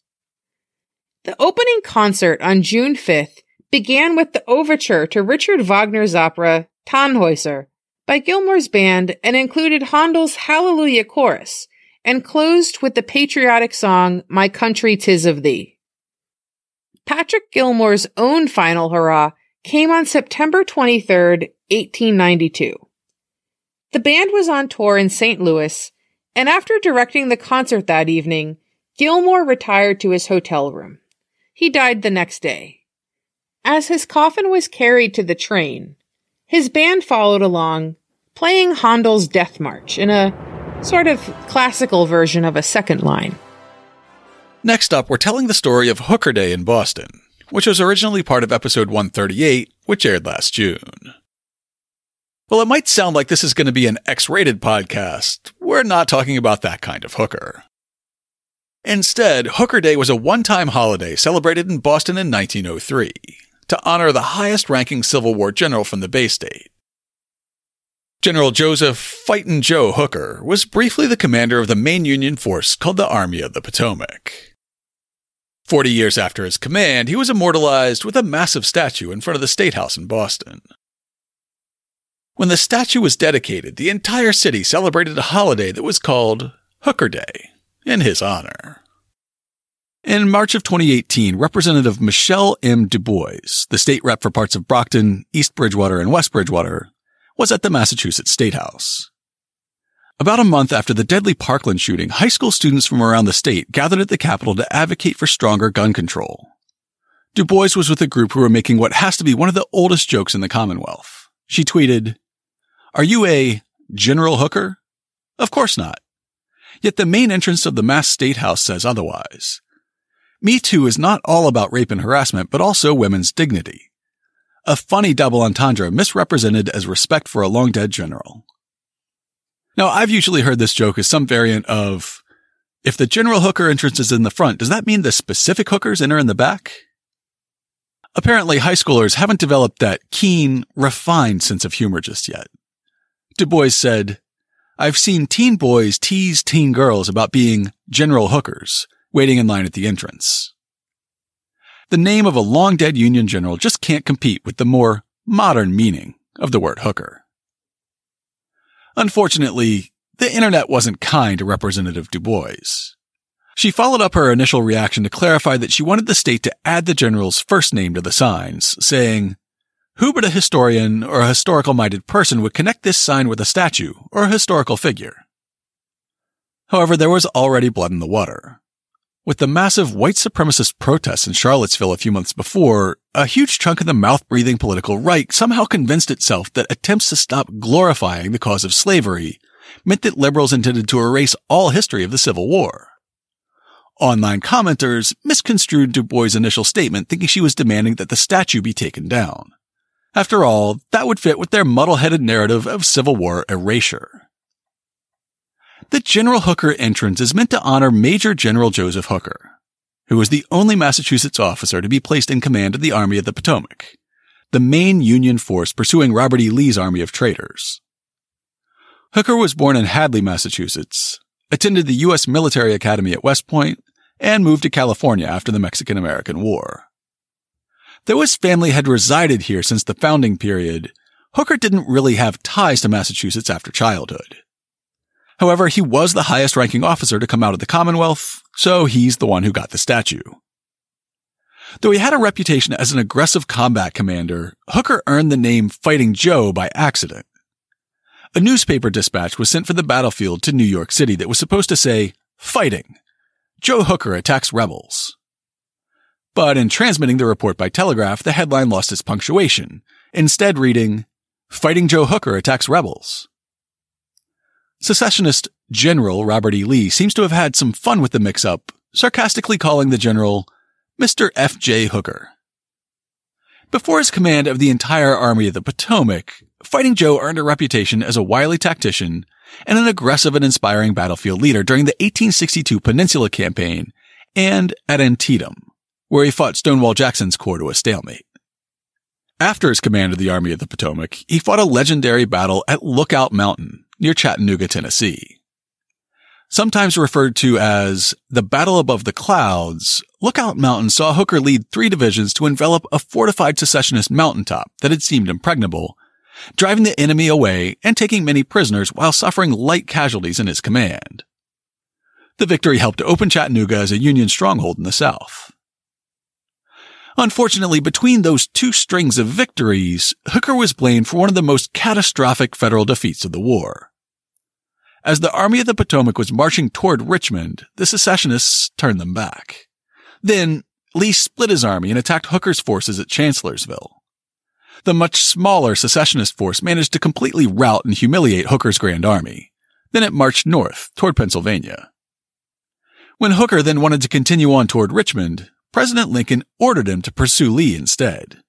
The opening concert on June 5th began with the overture to Richard Wagner's opera Tannhäuser by Gilmore's band and included Handel's Hallelujah Chorus and closed with the patriotic song My Country Tis of Thee. Patrick Gilmore's own final hurrah came on September 23, 1892. The band was on tour in St. Louis, and after directing the concert that evening, Gilmore retired to his hotel room. He died the next day. As his coffin was carried to the train, his band followed along, playing Handel's Death March in a sort of classical version of a second line. Next up, we're telling the story of Hooker Day in Boston, which was originally part of episode 138, which aired last June. Well, it might sound like this is going to be an X rated podcast. We're not talking about that kind of hooker. Instead, Hooker Day was a one time holiday celebrated in Boston in 1903 to honor the highest ranking Civil War general from the Bay State. General Joseph Fightin' Joe Hooker was briefly the commander of the main Union force called the Army of the Potomac. Forty years after his command, he was immortalized with a massive statue in front of the State House in Boston. When the statue was dedicated, the entire city celebrated a holiday that was called Hooker Day in his honor. In March of 2018, Representative Michelle M. Du Bois, the state rep for parts of Brockton, East Bridgewater, and West Bridgewater, was at the Massachusetts State House. About a month after the deadly Parkland shooting, high school students from around the state gathered at the Capitol to advocate for stronger gun control. Du Bois was with a group who were making what has to be one of the oldest jokes in the Commonwealth. She tweeted, Are you a General Hooker? Of course not. Yet the main entrance of the Mass State House says otherwise. Me Too is not all about rape and harassment, but also women's dignity. A funny double entendre misrepresented as respect for a long dead general. Now, I've usually heard this joke as some variant of, if the general hooker entrance is in the front, does that mean the specific hookers enter in the back? Apparently, high schoolers haven't developed that keen, refined sense of humor just yet. Du Bois said, I've seen teen boys tease teen girls about being general hookers, waiting in line at the entrance. The name of a long dead Union general just can't compete with the more modern meaning of the word hooker. Unfortunately, the internet wasn't kind to Representative Du Bois. She followed up her initial reaction to clarify that she wanted the state to add the general's first name to the signs, saying, Who but a historian or a historical minded person would connect this sign with a statue or a historical figure? However, there was already blood in the water. With the massive white supremacist protests in Charlottesville a few months before, a huge chunk of the mouth breathing political right somehow convinced itself that attempts to stop glorifying the cause of slavery meant that liberals intended to erase all history of the Civil War. Online commenters misconstrued Du Bois' initial statement thinking she was demanding that the statue be taken down. After all, that would fit with their muddle-headed narrative of Civil War erasure. The General Hooker entrance is meant to honor Major General Joseph Hooker, who was the only Massachusetts officer to be placed in command of the Army of the Potomac, the main Union force pursuing Robert E. Lee's Army of Traitors. Hooker was born in Hadley, Massachusetts, attended the U.S. Military Academy at West Point, and moved to California after the Mexican American War. Though his family had resided here since the founding period, Hooker didn't really have ties to Massachusetts after childhood. However, he was the highest ranking officer to come out of the Commonwealth, so he's the one who got the statue. Though he had a reputation as an aggressive combat commander, Hooker earned the name Fighting Joe by accident. A newspaper dispatch was sent for the battlefield to New York City that was supposed to say, Fighting. Joe Hooker attacks rebels. But in transmitting the report by telegraph, the headline lost its punctuation, instead reading, Fighting Joe Hooker attacks rebels. Secessionist General Robert E. Lee seems to have had some fun with the mix up, sarcastically calling the general Mr. F. J. Hooker. Before his command of the entire Army of the Potomac, Fighting Joe earned a reputation as a wily tactician and an aggressive and inspiring battlefield leader during the 1862 Peninsula Campaign and at Antietam, where he fought Stonewall Jackson's corps to a stalemate. After his command of the Army of the Potomac, he fought a legendary battle at Lookout Mountain near Chattanooga, Tennessee. Sometimes referred to as the Battle Above the Clouds, Lookout Mountain saw Hooker lead three divisions to envelop a fortified secessionist mountaintop that had seemed impregnable, driving the enemy away and taking many prisoners while suffering light casualties in his command. The victory helped to open Chattanooga as a Union stronghold in the South. Unfortunately, between those two strings of victories, Hooker was blamed for one of the most catastrophic federal defeats of the war. As the Army of the Potomac was marching toward Richmond, the secessionists turned them back. Then, Lee split his army and attacked Hooker's forces at Chancellorsville. The much smaller secessionist force managed to completely rout and humiliate Hooker's Grand Army. Then it marched north toward Pennsylvania. When Hooker then wanted to continue on toward Richmond, President Lincoln ordered him to pursue Lee instead.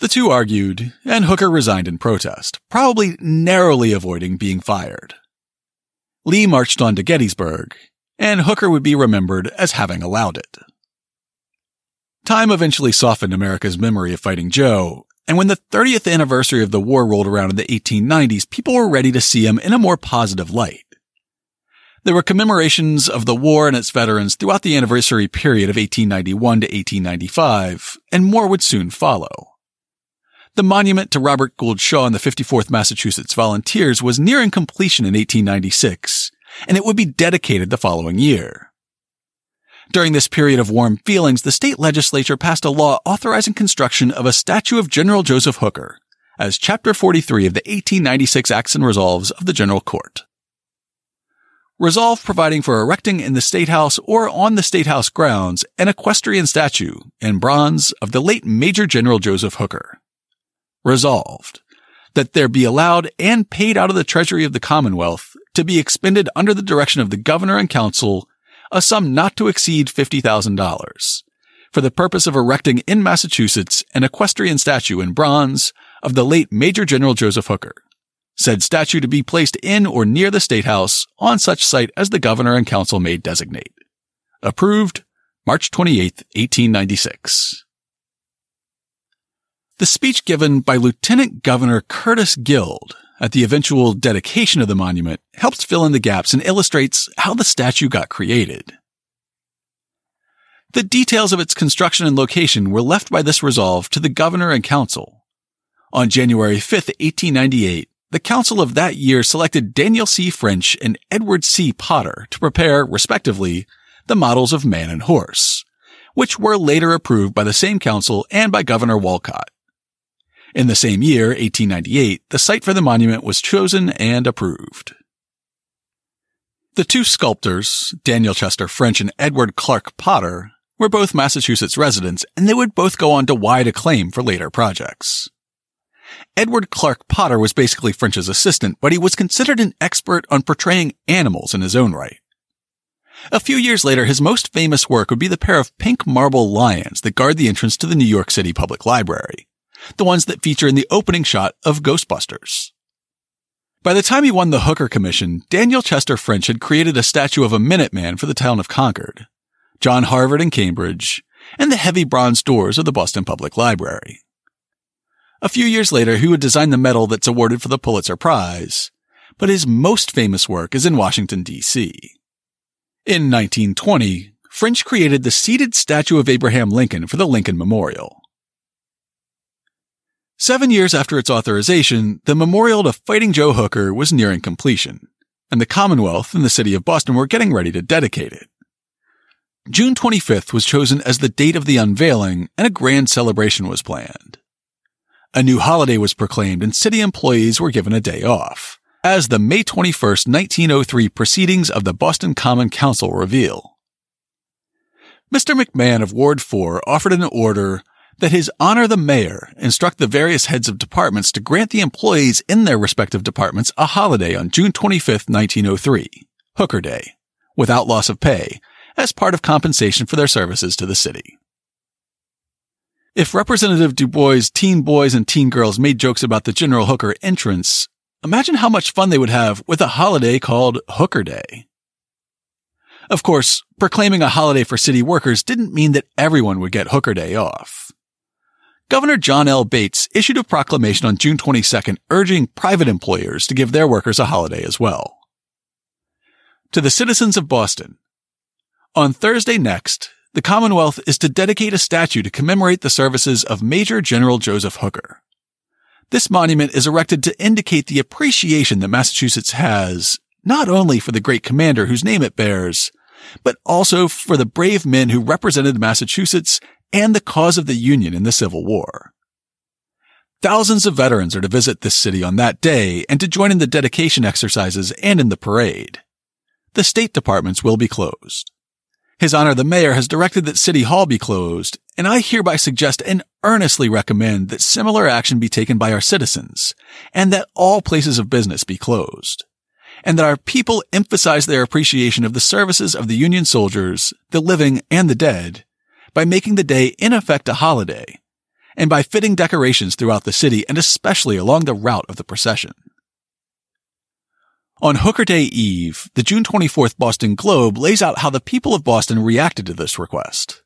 The two argued, and Hooker resigned in protest, probably narrowly avoiding being fired. Lee marched on to Gettysburg, and Hooker would be remembered as having allowed it. Time eventually softened America's memory of Fighting Joe, and when the 30th anniversary of the war rolled around in the 1890s, people were ready to see him in a more positive light. There were commemorations of the war and its veterans throughout the anniversary period of 1891 to 1895, and more would soon follow. The monument to Robert Gould Shaw and the 54th Massachusetts Volunteers was nearing completion in 1896, and it would be dedicated the following year. During this period of warm feelings, the state legislature passed a law authorizing construction of a statue of General Joseph Hooker as Chapter 43 of the 1896 Acts and Resolves of the General Court. Resolve providing for erecting in the State House or on the State House grounds an equestrian statue in bronze of the late Major General Joseph Hooker. Resolved that there be allowed and paid out of the treasury of the Commonwealth to be expended under the direction of the governor and council a sum not to exceed $50,000 for the purpose of erecting in Massachusetts an equestrian statue in bronze of the late Major General Joseph Hooker. Said statue to be placed in or near the State House on such site as the governor and council may designate. Approved March 28, 1896. The speech given by Lieutenant Governor Curtis Guild at the eventual dedication of the monument helps fill in the gaps and illustrates how the statue got created. The details of its construction and location were left by this resolve to the governor and council. On January 5, 1898, the council of that year selected Daniel C. French and Edward C. Potter to prepare, respectively, the models of man and horse, which were later approved by the same council and by Governor Wolcott. In the same year, 1898, the site for the monument was chosen and approved. The two sculptors, Daniel Chester French and Edward Clark Potter, were both Massachusetts residents, and they would both go on to wide acclaim for later projects. Edward Clark Potter was basically French's assistant, but he was considered an expert on portraying animals in his own right. A few years later, his most famous work would be the pair of pink marble lions that guard the entrance to the New York City Public Library the ones that feature in the opening shot of Ghostbusters. By the time he won the Hooker Commission, Daniel Chester French had created a statue of a Minuteman for the town of Concord, John Harvard in Cambridge, and the heavy bronze doors of the Boston Public Library. A few years later, he would design the medal that's awarded for the Pulitzer Prize, but his most famous work is in Washington, D.C. In 1920, French created the seated statue of Abraham Lincoln for the Lincoln Memorial. Seven years after its authorization, the memorial to Fighting Joe Hooker was nearing completion, and the Commonwealth and the city of Boston were getting ready to dedicate it. June 25th was chosen as the date of the unveiling, and a grand celebration was planned. A new holiday was proclaimed, and city employees were given a day off, as the May 21st, 1903 proceedings of the Boston Common Council reveal. Mr. McMahon of Ward 4 offered an order that His Honor the Mayor instruct the various heads of departments to grant the employees in their respective departments a holiday on June 25, 1903, Hooker Day, without loss of pay, as part of compensation for their services to the city. If Representative Du Bois' teen boys and teen girls made jokes about the General Hooker entrance, imagine how much fun they would have with a holiday called Hooker Day. Of course, proclaiming a holiday for city workers didn't mean that everyone would get Hooker Day off. Governor John L. Bates issued a proclamation on June 22nd urging private employers to give their workers a holiday as well. To the citizens of Boston, on Thursday next, the Commonwealth is to dedicate a statue to commemorate the services of Major General Joseph Hooker. This monument is erected to indicate the appreciation that Massachusetts has, not only for the great commander whose name it bears, but also for the brave men who represented Massachusetts and the cause of the Union in the Civil War. Thousands of veterans are to visit this city on that day and to join in the dedication exercises and in the parade. The state departments will be closed. His Honor the Mayor has directed that City Hall be closed, and I hereby suggest and earnestly recommend that similar action be taken by our citizens, and that all places of business be closed, and that our people emphasize their appreciation of the services of the Union soldiers, the living and the dead, by making the day in effect a holiday, and by fitting decorations throughout the city and especially along the route of the procession. On Hooker Day Eve, the June 24th Boston Globe lays out how the people of Boston reacted to this request.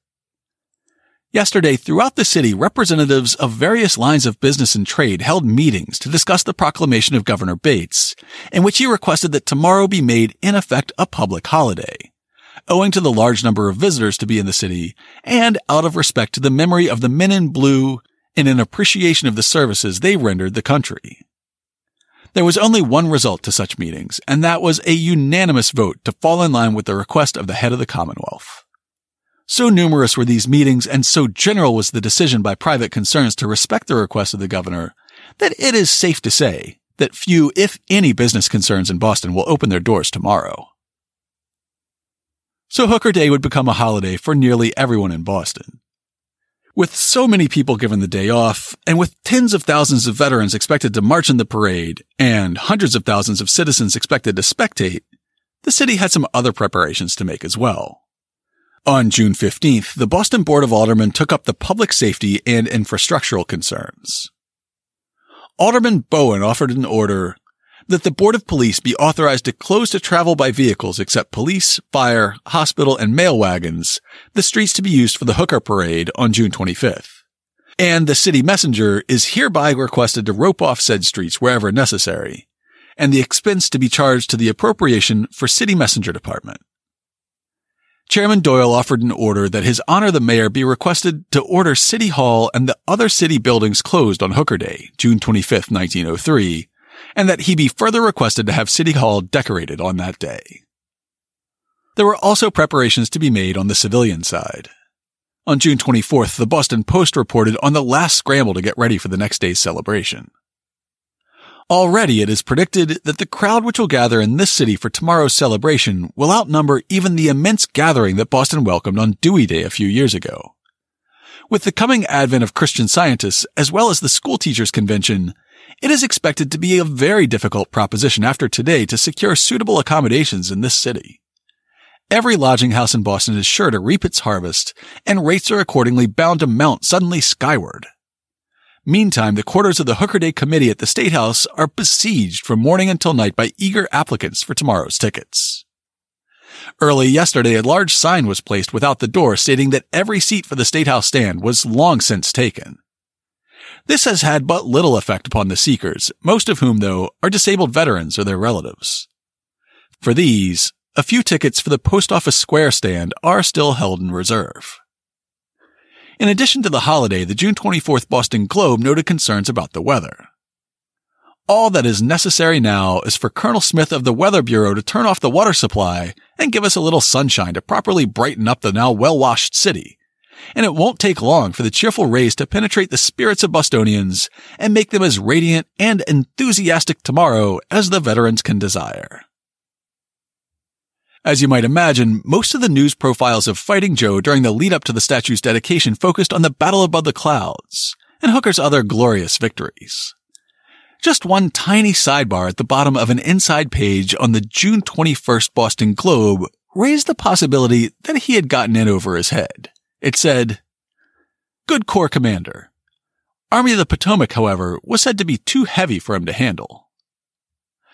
Yesterday, throughout the city, representatives of various lines of business and trade held meetings to discuss the proclamation of Governor Bates, in which he requested that tomorrow be made in effect a public holiday owing to the large number of visitors to be in the city, and out of respect to the memory of the men in blue and in appreciation of the services they rendered the country. There was only one result to such meetings, and that was a unanimous vote to fall in line with the request of the head of the Commonwealth. So numerous were these meetings and so general was the decision by private concerns to respect the request of the governor that it is safe to say that few, if any, business concerns in Boston will open their doors tomorrow. So Hooker Day would become a holiday for nearly everyone in Boston. With so many people given the day off, and with tens of thousands of veterans expected to march in the parade, and hundreds of thousands of citizens expected to spectate, the city had some other preparations to make as well. On June 15th, the Boston Board of Aldermen took up the public safety and infrastructural concerns. Alderman Bowen offered an order that the Board of Police be authorized to close to travel by vehicles except police, fire, hospital, and mail wagons, the streets to be used for the Hooker Parade on June 25th. And the city messenger is hereby requested to rope off said streets wherever necessary, and the expense to be charged to the appropriation for city messenger department. Chairman Doyle offered an order that His Honor the Mayor be requested to order City Hall and the other city buildings closed on Hooker Day, June 25, 1903, and that he be further requested to have City Hall decorated on that day. There were also preparations to be made on the civilian side. On June 24th, the Boston Post reported on the last scramble to get ready for the next day's celebration. Already it is predicted that the crowd which will gather in this city for tomorrow's celebration will outnumber even the immense gathering that Boston welcomed on Dewey Day a few years ago. With the coming advent of Christian scientists as well as the school teachers convention, it is expected to be a very difficult proposition after today to secure suitable accommodations in this city. Every lodging house in Boston is sure to reap its harvest, and rates are accordingly bound to mount suddenly skyward. Meantime, the quarters of the Hooker Day Committee at the State House are besieged from morning until night by eager applicants for tomorrow's tickets. Early yesterday, a large sign was placed without the door stating that every seat for the State House stand was long since taken. This has had but little effect upon the seekers, most of whom, though, are disabled veterans or their relatives. For these, a few tickets for the Post Office Square stand are still held in reserve. In addition to the holiday, the June 24th Boston Globe noted concerns about the weather. All that is necessary now is for Colonel Smith of the Weather Bureau to turn off the water supply and give us a little sunshine to properly brighten up the now well-washed city. And it won't take long for the cheerful rays to penetrate the spirits of Bostonians and make them as radiant and enthusiastic tomorrow as the veterans can desire. As you might imagine, most of the news profiles of Fighting Joe during the lead up to the statue's dedication focused on the battle above the clouds and Hooker's other glorious victories. Just one tiny sidebar at the bottom of an inside page on the June 21st Boston Globe raised the possibility that he had gotten in over his head. It said, Good Corps Commander. Army of the Potomac, however, was said to be too heavy for him to handle.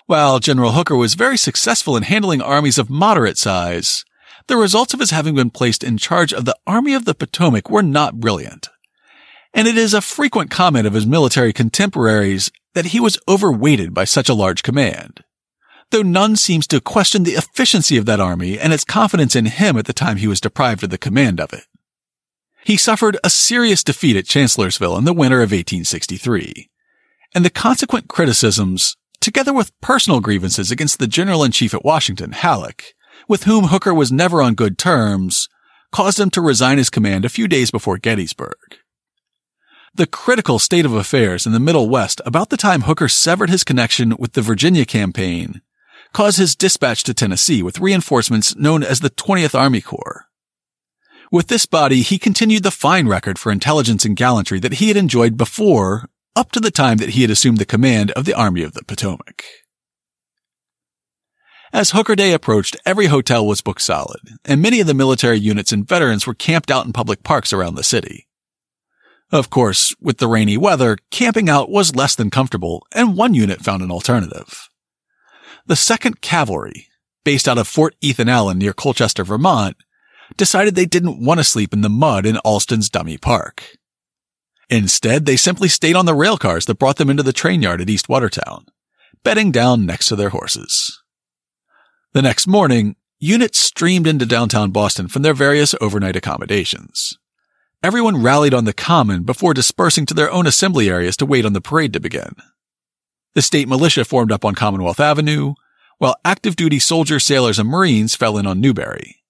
While General Hooker was very successful in handling armies of moderate size, the results of his having been placed in charge of the Army of the Potomac were not brilliant. And it is a frequent comment of his military contemporaries that he was overweighted by such a large command. Though none seems to question the efficiency of that army and its confidence in him at the time he was deprived of the command of it. He suffered a serious defeat at Chancellorsville in the winter of 1863, and the consequent criticisms together with personal grievances against the General-in-Chief at Washington, Halleck, with whom Hooker was never on good terms, caused him to resign his command a few days before Gettysburg. The critical state of affairs in the Middle West about the time Hooker severed his connection with the Virginia campaign caused his dispatch to Tennessee with reinforcements known as the 20th Army Corps. With this body, he continued the fine record for intelligence and gallantry that he had enjoyed before up to the time that he had assumed the command of the Army of the Potomac. As Hooker Day approached, every hotel was booked solid, and many of the military units and veterans were camped out in public parks around the city. Of course, with the rainy weather, camping out was less than comfortable, and one unit found an alternative. The 2nd Cavalry, based out of Fort Ethan Allen near Colchester, Vermont, decided they didn't want to sleep in the mud in Allston's Dummy Park. Instead, they simply stayed on the rail cars that brought them into the train yard at East Watertown, bedding down next to their horses. The next morning, units streamed into downtown Boston from their various overnight accommodations. Everyone rallied on the common before dispersing to their own assembly areas to wait on the parade to begin. The state militia formed up on Commonwealth Avenue, while active duty soldiers, sailors, and Marines fell in on Newbury.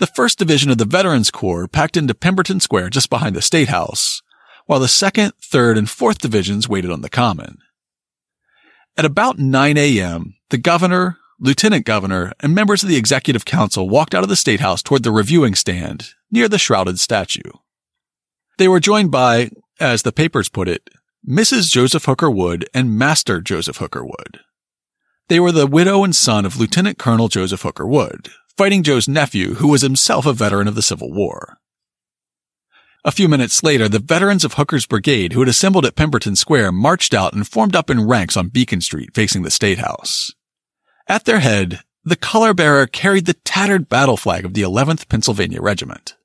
The 1st Division of the Veterans Corps packed into Pemberton Square just behind the State House, while the 2nd, 3rd, and 4th Divisions waited on the Common. At about 9 a.m., the governor, lieutenant governor, and members of the executive council walked out of the State House toward the reviewing stand near the shrouded statue. They were joined by, as the papers put it, Mrs. Joseph Hooker Wood and Master Joseph Hooker Wood. They were the widow and son of Lieutenant Colonel Joseph Hooker Wood, Fighting Joe's nephew, who was himself a veteran of the Civil War. A few minutes later, the veterans of Hooker's brigade who had assembled at Pemberton Square marched out and formed up in ranks on Beacon Street facing the State House. At their head, the color bearer carried the tattered battle flag of the 11th Pennsylvania Regiment.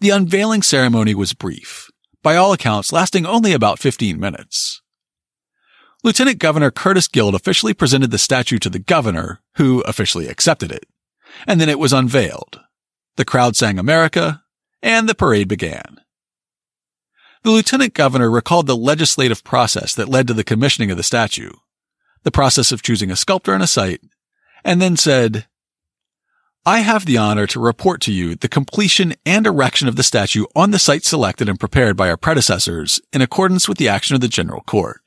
The unveiling ceremony was brief, by all accounts lasting only about 15 minutes. Lieutenant Governor Curtis Guild officially presented the statue to the governor, who officially accepted it, and then it was unveiled. The crowd sang America, and the parade began. The lieutenant governor recalled the legislative process that led to the commissioning of the statue, the process of choosing a sculptor and a site, and then said, I have the honor to report to you the completion and erection of the statue on the site selected and prepared by our predecessors in accordance with the action of the General Court.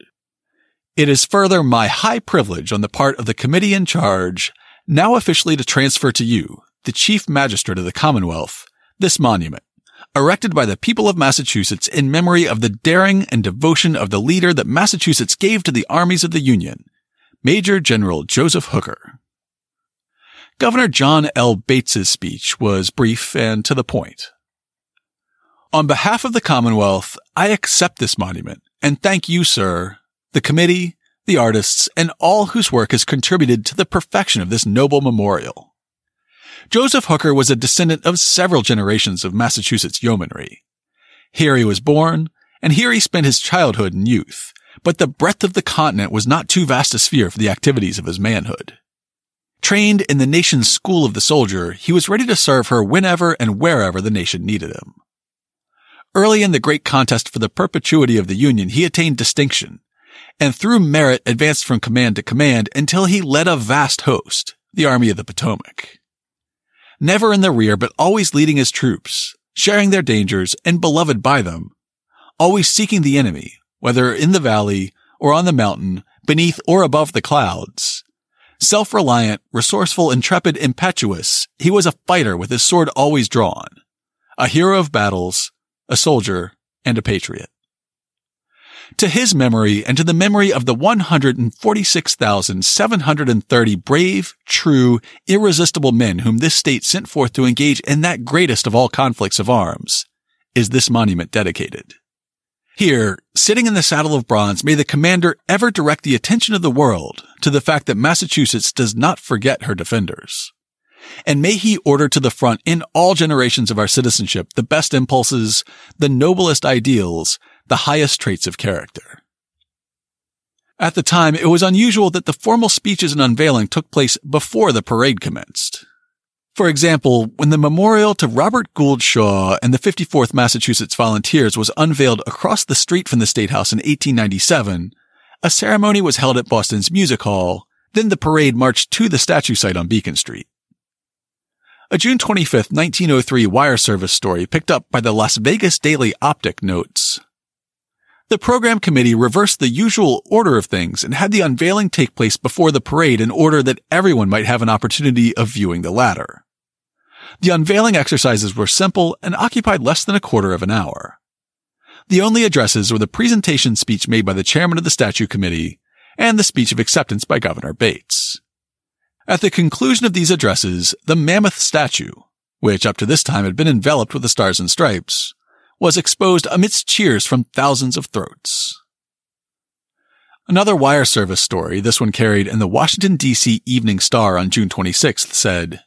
It is further my high privilege on the part of the committee in charge now officially to transfer to you, the Chief Magistrate of the Commonwealth, this monument, erected by the people of Massachusetts in memory of the daring and devotion of the leader that Massachusetts gave to the armies of the Union, Major General Joseph Hooker. Governor John L. Bates's speech was brief and to the point. On behalf of the Commonwealth, I accept this monument and thank you, sir, the committee, the artists, and all whose work has contributed to the perfection of this noble memorial. Joseph Hooker was a descendant of several generations of Massachusetts yeomanry. Here he was born, and here he spent his childhood and youth, but the breadth of the continent was not too vast a sphere for the activities of his manhood. Trained in the nation's school of the soldier, he was ready to serve her whenever and wherever the nation needed him. Early in the great contest for the perpetuity of the Union, he attained distinction, and through merit advanced from command to command until he led a vast host, the Army of the Potomac never in the rear, but always leading his troops, sharing their dangers and beloved by them, always seeking the enemy, whether in the valley or on the mountain, beneath or above the clouds. Self-reliant, resourceful, intrepid, impetuous, he was a fighter with his sword always drawn, a hero of battles, a soldier, and a patriot. To his memory and to the memory of the 146,730 brave, true, irresistible men whom this state sent forth to engage in that greatest of all conflicts of arms, is this monument dedicated. Here, sitting in the saddle of bronze, may the commander ever direct the attention of the world to the fact that Massachusetts does not forget her defenders. And may he order to the front in all generations of our citizenship the best impulses, the noblest ideals, the highest traits of character. At the time, it was unusual that the formal speeches and unveiling took place before the parade commenced. For example, when the memorial to Robert Gould Shaw and the 54th Massachusetts Volunteers was unveiled across the street from the State House in 1897, a ceremony was held at Boston's Music Hall, then the parade marched to the statue site on Beacon Street. A June 25, 1903 wire service story picked up by the Las Vegas Daily Optic notes the program committee reversed the usual order of things and had the unveiling take place before the parade in order that everyone might have an opportunity of viewing the latter. The unveiling exercises were simple and occupied less than a quarter of an hour. The only addresses were the presentation speech made by the chairman of the statue committee and the speech of acceptance by Governor Bates. At the conclusion of these addresses, the mammoth statue, which up to this time had been enveloped with the stars and stripes, was exposed amidst cheers from thousands of throats. Another wire service story, this one carried in the Washington, D.C. Evening Star on June 26th, said,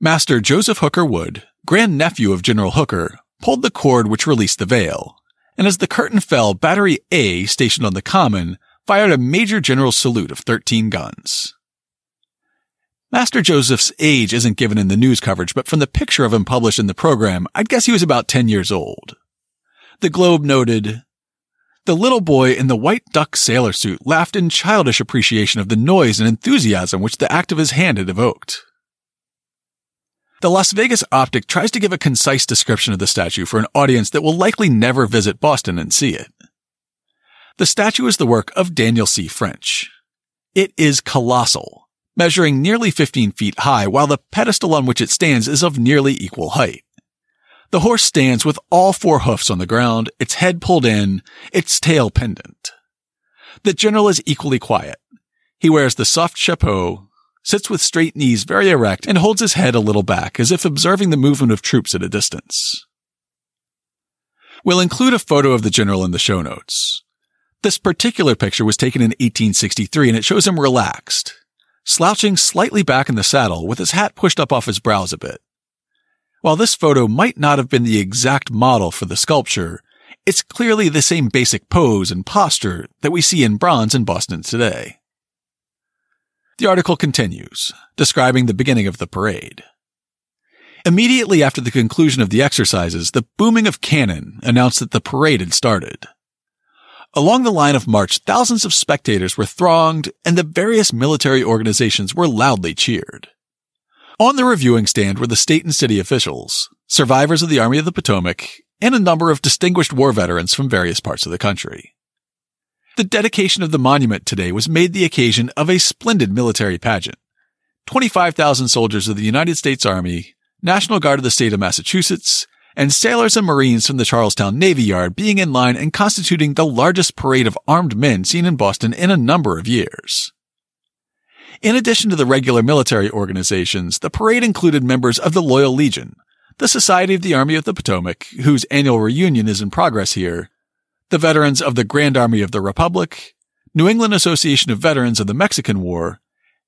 Master Joseph Hooker Wood, grandnephew of General Hooker, pulled the cord which released the veil, and as the curtain fell, Battery A, stationed on the Common, fired a Major General salute of 13 guns. Master Joseph's age isn't given in the news coverage, but from the picture of him published in the program, I'd guess he was about 10 years old. The Globe noted, the little boy in the white duck sailor suit laughed in childish appreciation of the noise and enthusiasm which the act of his hand had evoked. The Las Vegas Optic tries to give a concise description of the statue for an audience that will likely never visit Boston and see it. The statue is the work of Daniel C. French. It is colossal, measuring nearly 15 feet high, while the pedestal on which it stands is of nearly equal height. The horse stands with all four hoofs on the ground, its head pulled in, its tail pendant. The general is equally quiet. He wears the soft chapeau, sits with straight knees very erect, and holds his head a little back as if observing the movement of troops at a distance. We'll include a photo of the general in the show notes. This particular picture was taken in 1863 and it shows him relaxed, slouching slightly back in the saddle with his hat pushed up off his brows a bit. While this photo might not have been the exact model for the sculpture, it's clearly the same basic pose and posture that we see in bronze in Boston today. The article continues, describing the beginning of the parade. Immediately after the conclusion of the exercises, the booming of cannon announced that the parade had started. Along the line of march, thousands of spectators were thronged and the various military organizations were loudly cheered. On the reviewing stand were the state and city officials, survivors of the Army of the Potomac, and a number of distinguished war veterans from various parts of the country. The dedication of the monument today was made the occasion of a splendid military pageant. 25,000 soldiers of the United States Army, National Guard of the state of Massachusetts, and sailors and Marines from the Charlestown Navy Yard being in line and constituting the largest parade of armed men seen in Boston in a number of years. In addition to the regular military organizations, the parade included members of the Loyal Legion, the Society of the Army of the Potomac, whose annual reunion is in progress here, the veterans of the Grand Army of the Republic, New England Association of Veterans of the Mexican War,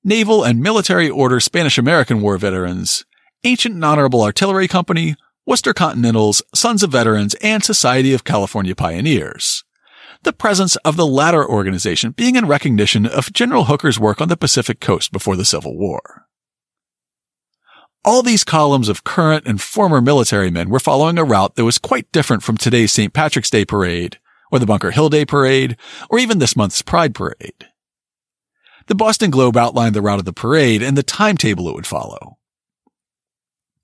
Naval and Military Order Spanish American War veterans, Ancient and Honorable Artillery Company, Worcester Continentals, Sons of Veterans, and Society of California Pioneers. The presence of the latter organization being in recognition of General Hooker's work on the Pacific coast before the Civil War. All these columns of current and former military men were following a route that was quite different from today's St. Patrick's Day parade, or the Bunker Hill Day parade, or even this month's Pride parade. The Boston Globe outlined the route of the parade and the timetable it would follow.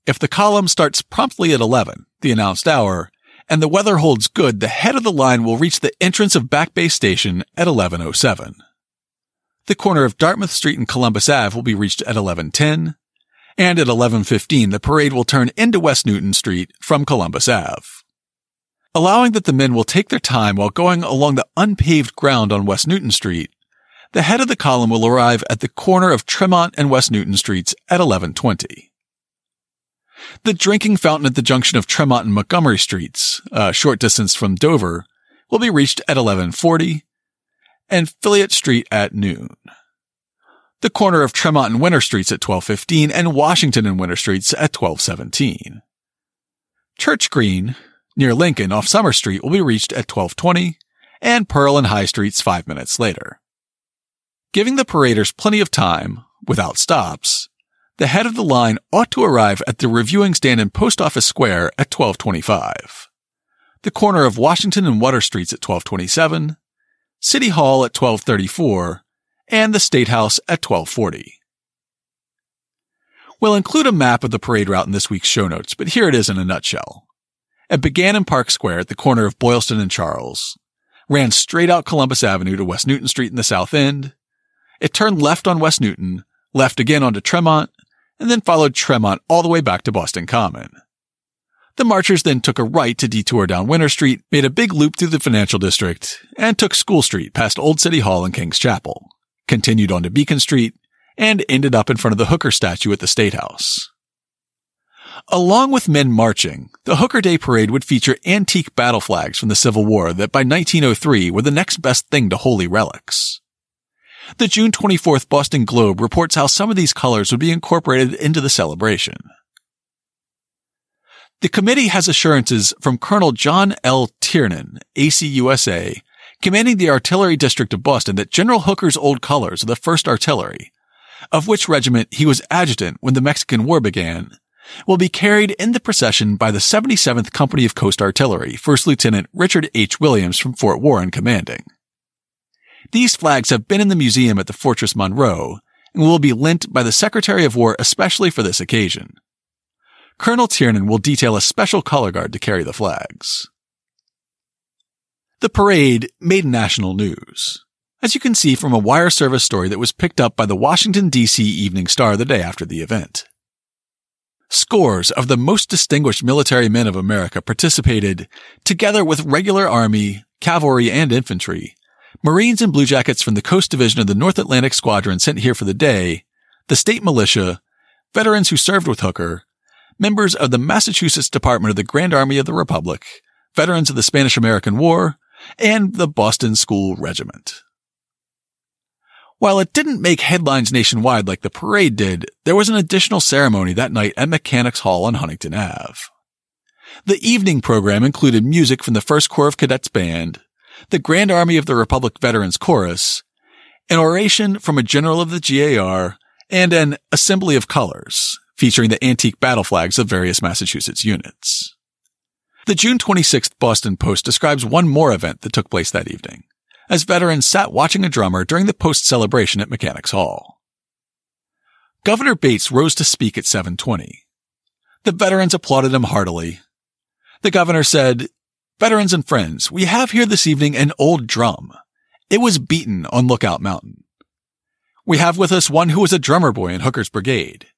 If the column starts promptly at 11, the announced hour, and the weather holds good, the head of the line will reach the entrance of Back Bay Station at 1107. The corner of Dartmouth Street and Columbus Ave will be reached at 1110, and at 11.15 the parade will turn into West Newton Street from Columbus Ave. Allowing that the men will take their time while going along the unpaved ground on West Newton Street, the head of the column will arrive at the corner of Tremont and West Newton Streets at 1120. The drinking fountain at the junction of Tremont and Montgomery Streets, a short distance from Dover, will be reached at 1140, and Fillette Street at noon the corner of Tremont and Winter Streets at 1215 and Washington and Winter Streets at 1217. Church Green, near Lincoln off Summer Street will be reached at 1220 and Pearl and High Streets five minutes later. Giving the paraders plenty of time, without stops, the head of the line ought to arrive at the reviewing stand in Post Office Square at 1225. The corner of Washington and Water Streets at 1227, City Hall at 1234, and the State House at 1240. We'll include a map of the parade route in this week's show notes, but here it is in a nutshell. It began in Park Square at the corner of Boylston and Charles, ran straight out Columbus Avenue to West Newton Street in the south end. It turned left on West Newton, left again onto Tremont, and then followed Tremont all the way back to Boston Common. The marchers then took a right to detour down Winter Street, made a big loop through the financial district, and took School Street past Old City Hall and King's Chapel continued on to Beacon Street, and ended up in front of the Hooker statue at the State House. Along with men marching, the Hooker Day Parade would feature antique battle flags from the Civil War that by 1903 were the next best thing to holy relics. The June 24th Boston Globe reports how some of these colors would be incorporated into the celebration. The committee has assurances from Colonel John L. Tiernan, ACUSA, commanding the Artillery District of Boston that General Hooker's old colors of the 1st Artillery, of which regiment he was adjutant when the Mexican War began, will be carried in the procession by the 77th Company of Coast Artillery, First Lieutenant Richard H. Williams from Fort Warren commanding. These flags have been in the museum at the Fortress Monroe and will be lent by the Secretary of War especially for this occasion. Colonel Tiernan will detail a special color guard to carry the flags. The parade made national news, as you can see from a wire service story that was picked up by the Washington, D.C. Evening Star the day after the event. Scores of the most distinguished military men of America participated, together with regular Army, cavalry, and infantry, Marines and Bluejackets from the Coast Division of the North Atlantic Squadron sent here for the day, the state militia, veterans who served with Hooker, members of the Massachusetts Department of the Grand Army of the Republic, veterans of the Spanish American War, and the Boston School Regiment. While it didn't make headlines nationwide like the parade did, there was an additional ceremony that night at Mechanics Hall on Huntington Ave. The evening program included music from the 1st Corps of Cadets Band, the Grand Army of the Republic Veterans Chorus, an oration from a general of the GAR, and an Assembly of Colors, featuring the antique battle flags of various Massachusetts units. The June 26th Boston Post describes one more event that took place that evening, as veterans sat watching a drummer during the post celebration at Mechanics Hall. Governor Bates rose to speak at 720. The veterans applauded him heartily. The governor said, Veterans and friends, we have here this evening an old drum. It was beaten on Lookout Mountain. We have with us one who was a drummer boy in Hooker's brigade.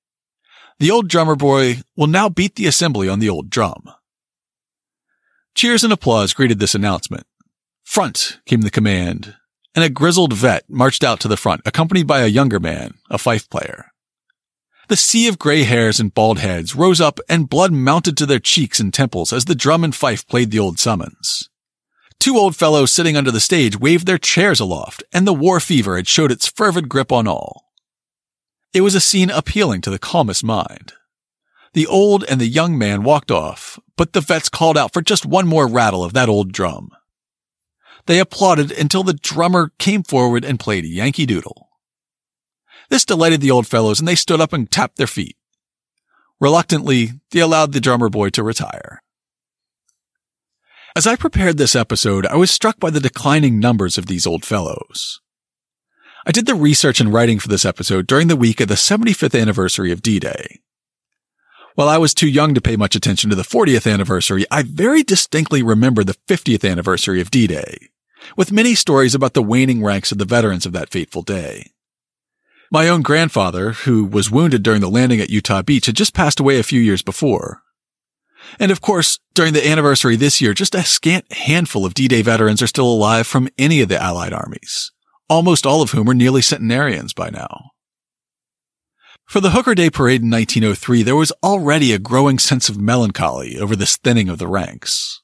The old drummer boy will now beat the assembly on the old drum. Cheers and applause greeted this announcement. Front came the command, and a grizzled vet marched out to the front, accompanied by a younger man, a fife player. The sea of gray hairs and bald heads rose up and blood mounted to their cheeks and temples as the drum and fife played the old summons. Two old fellows sitting under the stage waved their chairs aloft, and the war fever had showed its fervid grip on all. It was a scene appealing to the calmest mind. The old and the young man walked off, but the vets called out for just one more rattle of that old drum. They applauded until the drummer came forward and played Yankee Doodle. This delighted the old fellows and they stood up and tapped their feet. Reluctantly, they allowed the drummer boy to retire. As I prepared this episode, I was struck by the declining numbers of these old fellows. I did the research and writing for this episode during the week of the 75th anniversary of D-Day. While I was too young to pay much attention to the 40th anniversary, I very distinctly remember the 50th anniversary of D-Day, with many stories about the waning ranks of the veterans of that fateful day. My own grandfather, who was wounded during the landing at Utah Beach, had just passed away a few years before. And of course, during the anniversary this year, just a scant handful of D-Day veterans are still alive from any of the Allied armies almost all of whom are nearly centenarians by now. For the Hooker Day Parade in 1903, there was already a growing sense of melancholy over this thinning of the ranks.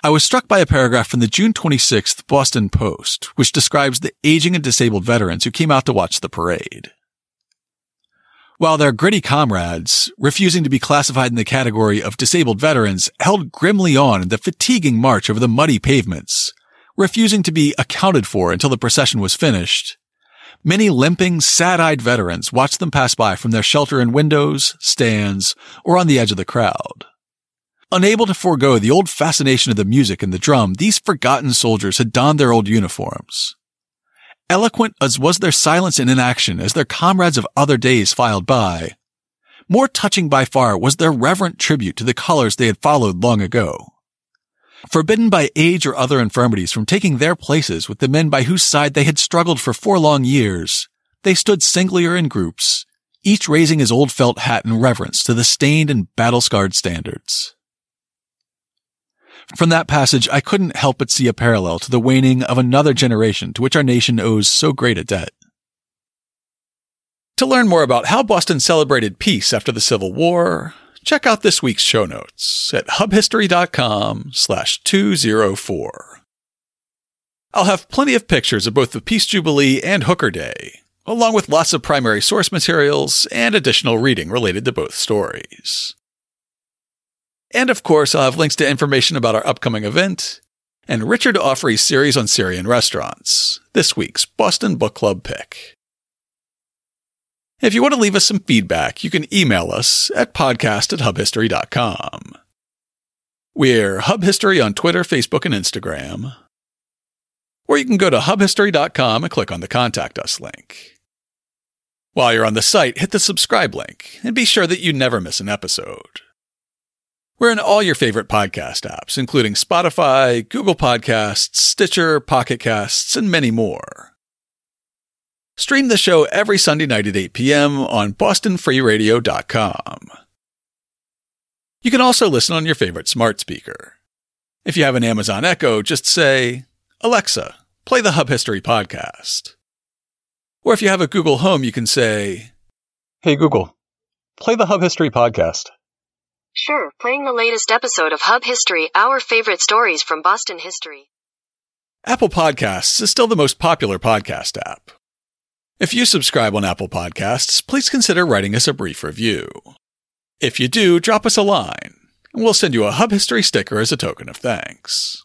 I was struck by a paragraph from the June 26th Boston Post, which describes the aging and disabled veterans who came out to watch the parade. While their gritty comrades, refusing to be classified in the category of disabled veterans, held grimly on in the fatiguing march over the muddy pavements, refusing to be accounted for until the procession was finished. Many limping, sad-eyed veterans watched them pass by from their shelter in windows, stands, or on the edge of the crowd. Unable to forego the old fascination of the music and the drum, these forgotten soldiers had donned their old uniforms. Eloquent as was their silence and inaction as their comrades of other days filed by, more touching by far was their reverent tribute to the colors they had followed long ago. Forbidden by age or other infirmities from taking their places with the men by whose side they had struggled for four long years, they stood singly or in groups, each raising his old felt hat in reverence to the stained and battle-scarred standards. From that passage, I couldn't help but see a parallel to the waning of another generation to which our nation owes so great a debt. To learn more about how Boston celebrated peace after the Civil War, check out this week's show notes at hubhistory.com slash 204. I'll have plenty of pictures of both the Peace Jubilee and Hooker Day, along with lots of primary source materials and additional reading related to both stories. And of course, I'll have links to information about our upcoming event and Richard Auffrey's series on Syrian restaurants, this week's Boston Book Club pick. If you want to leave us some feedback, you can email us at podcast at hubhistory.com. We're Hub History on Twitter, Facebook, and Instagram. Or you can go to hubhistory.com and click on the Contact Us link. While you're on the site, hit the subscribe link and be sure that you never miss an episode. We're in all your favorite podcast apps, including Spotify, Google Podcasts, Stitcher, Pocket Casts, and many more. Stream the show every Sunday night at 8 p.m. on bostonfreeradio.com. You can also listen on your favorite smart speaker. If you have an Amazon Echo, just say, Alexa, play the Hub History podcast. Or if you have a Google Home, you can say, Hey Google, play the Hub History podcast. Sure, playing the latest episode of Hub History, our favorite stories from Boston history. Apple Podcasts is still the most popular podcast app. If you subscribe on Apple Podcasts, please consider writing us a brief review. If you do, drop us a line, and we'll send you a Hub History sticker as a token of thanks.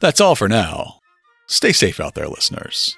That's all for now. Stay safe out there, listeners.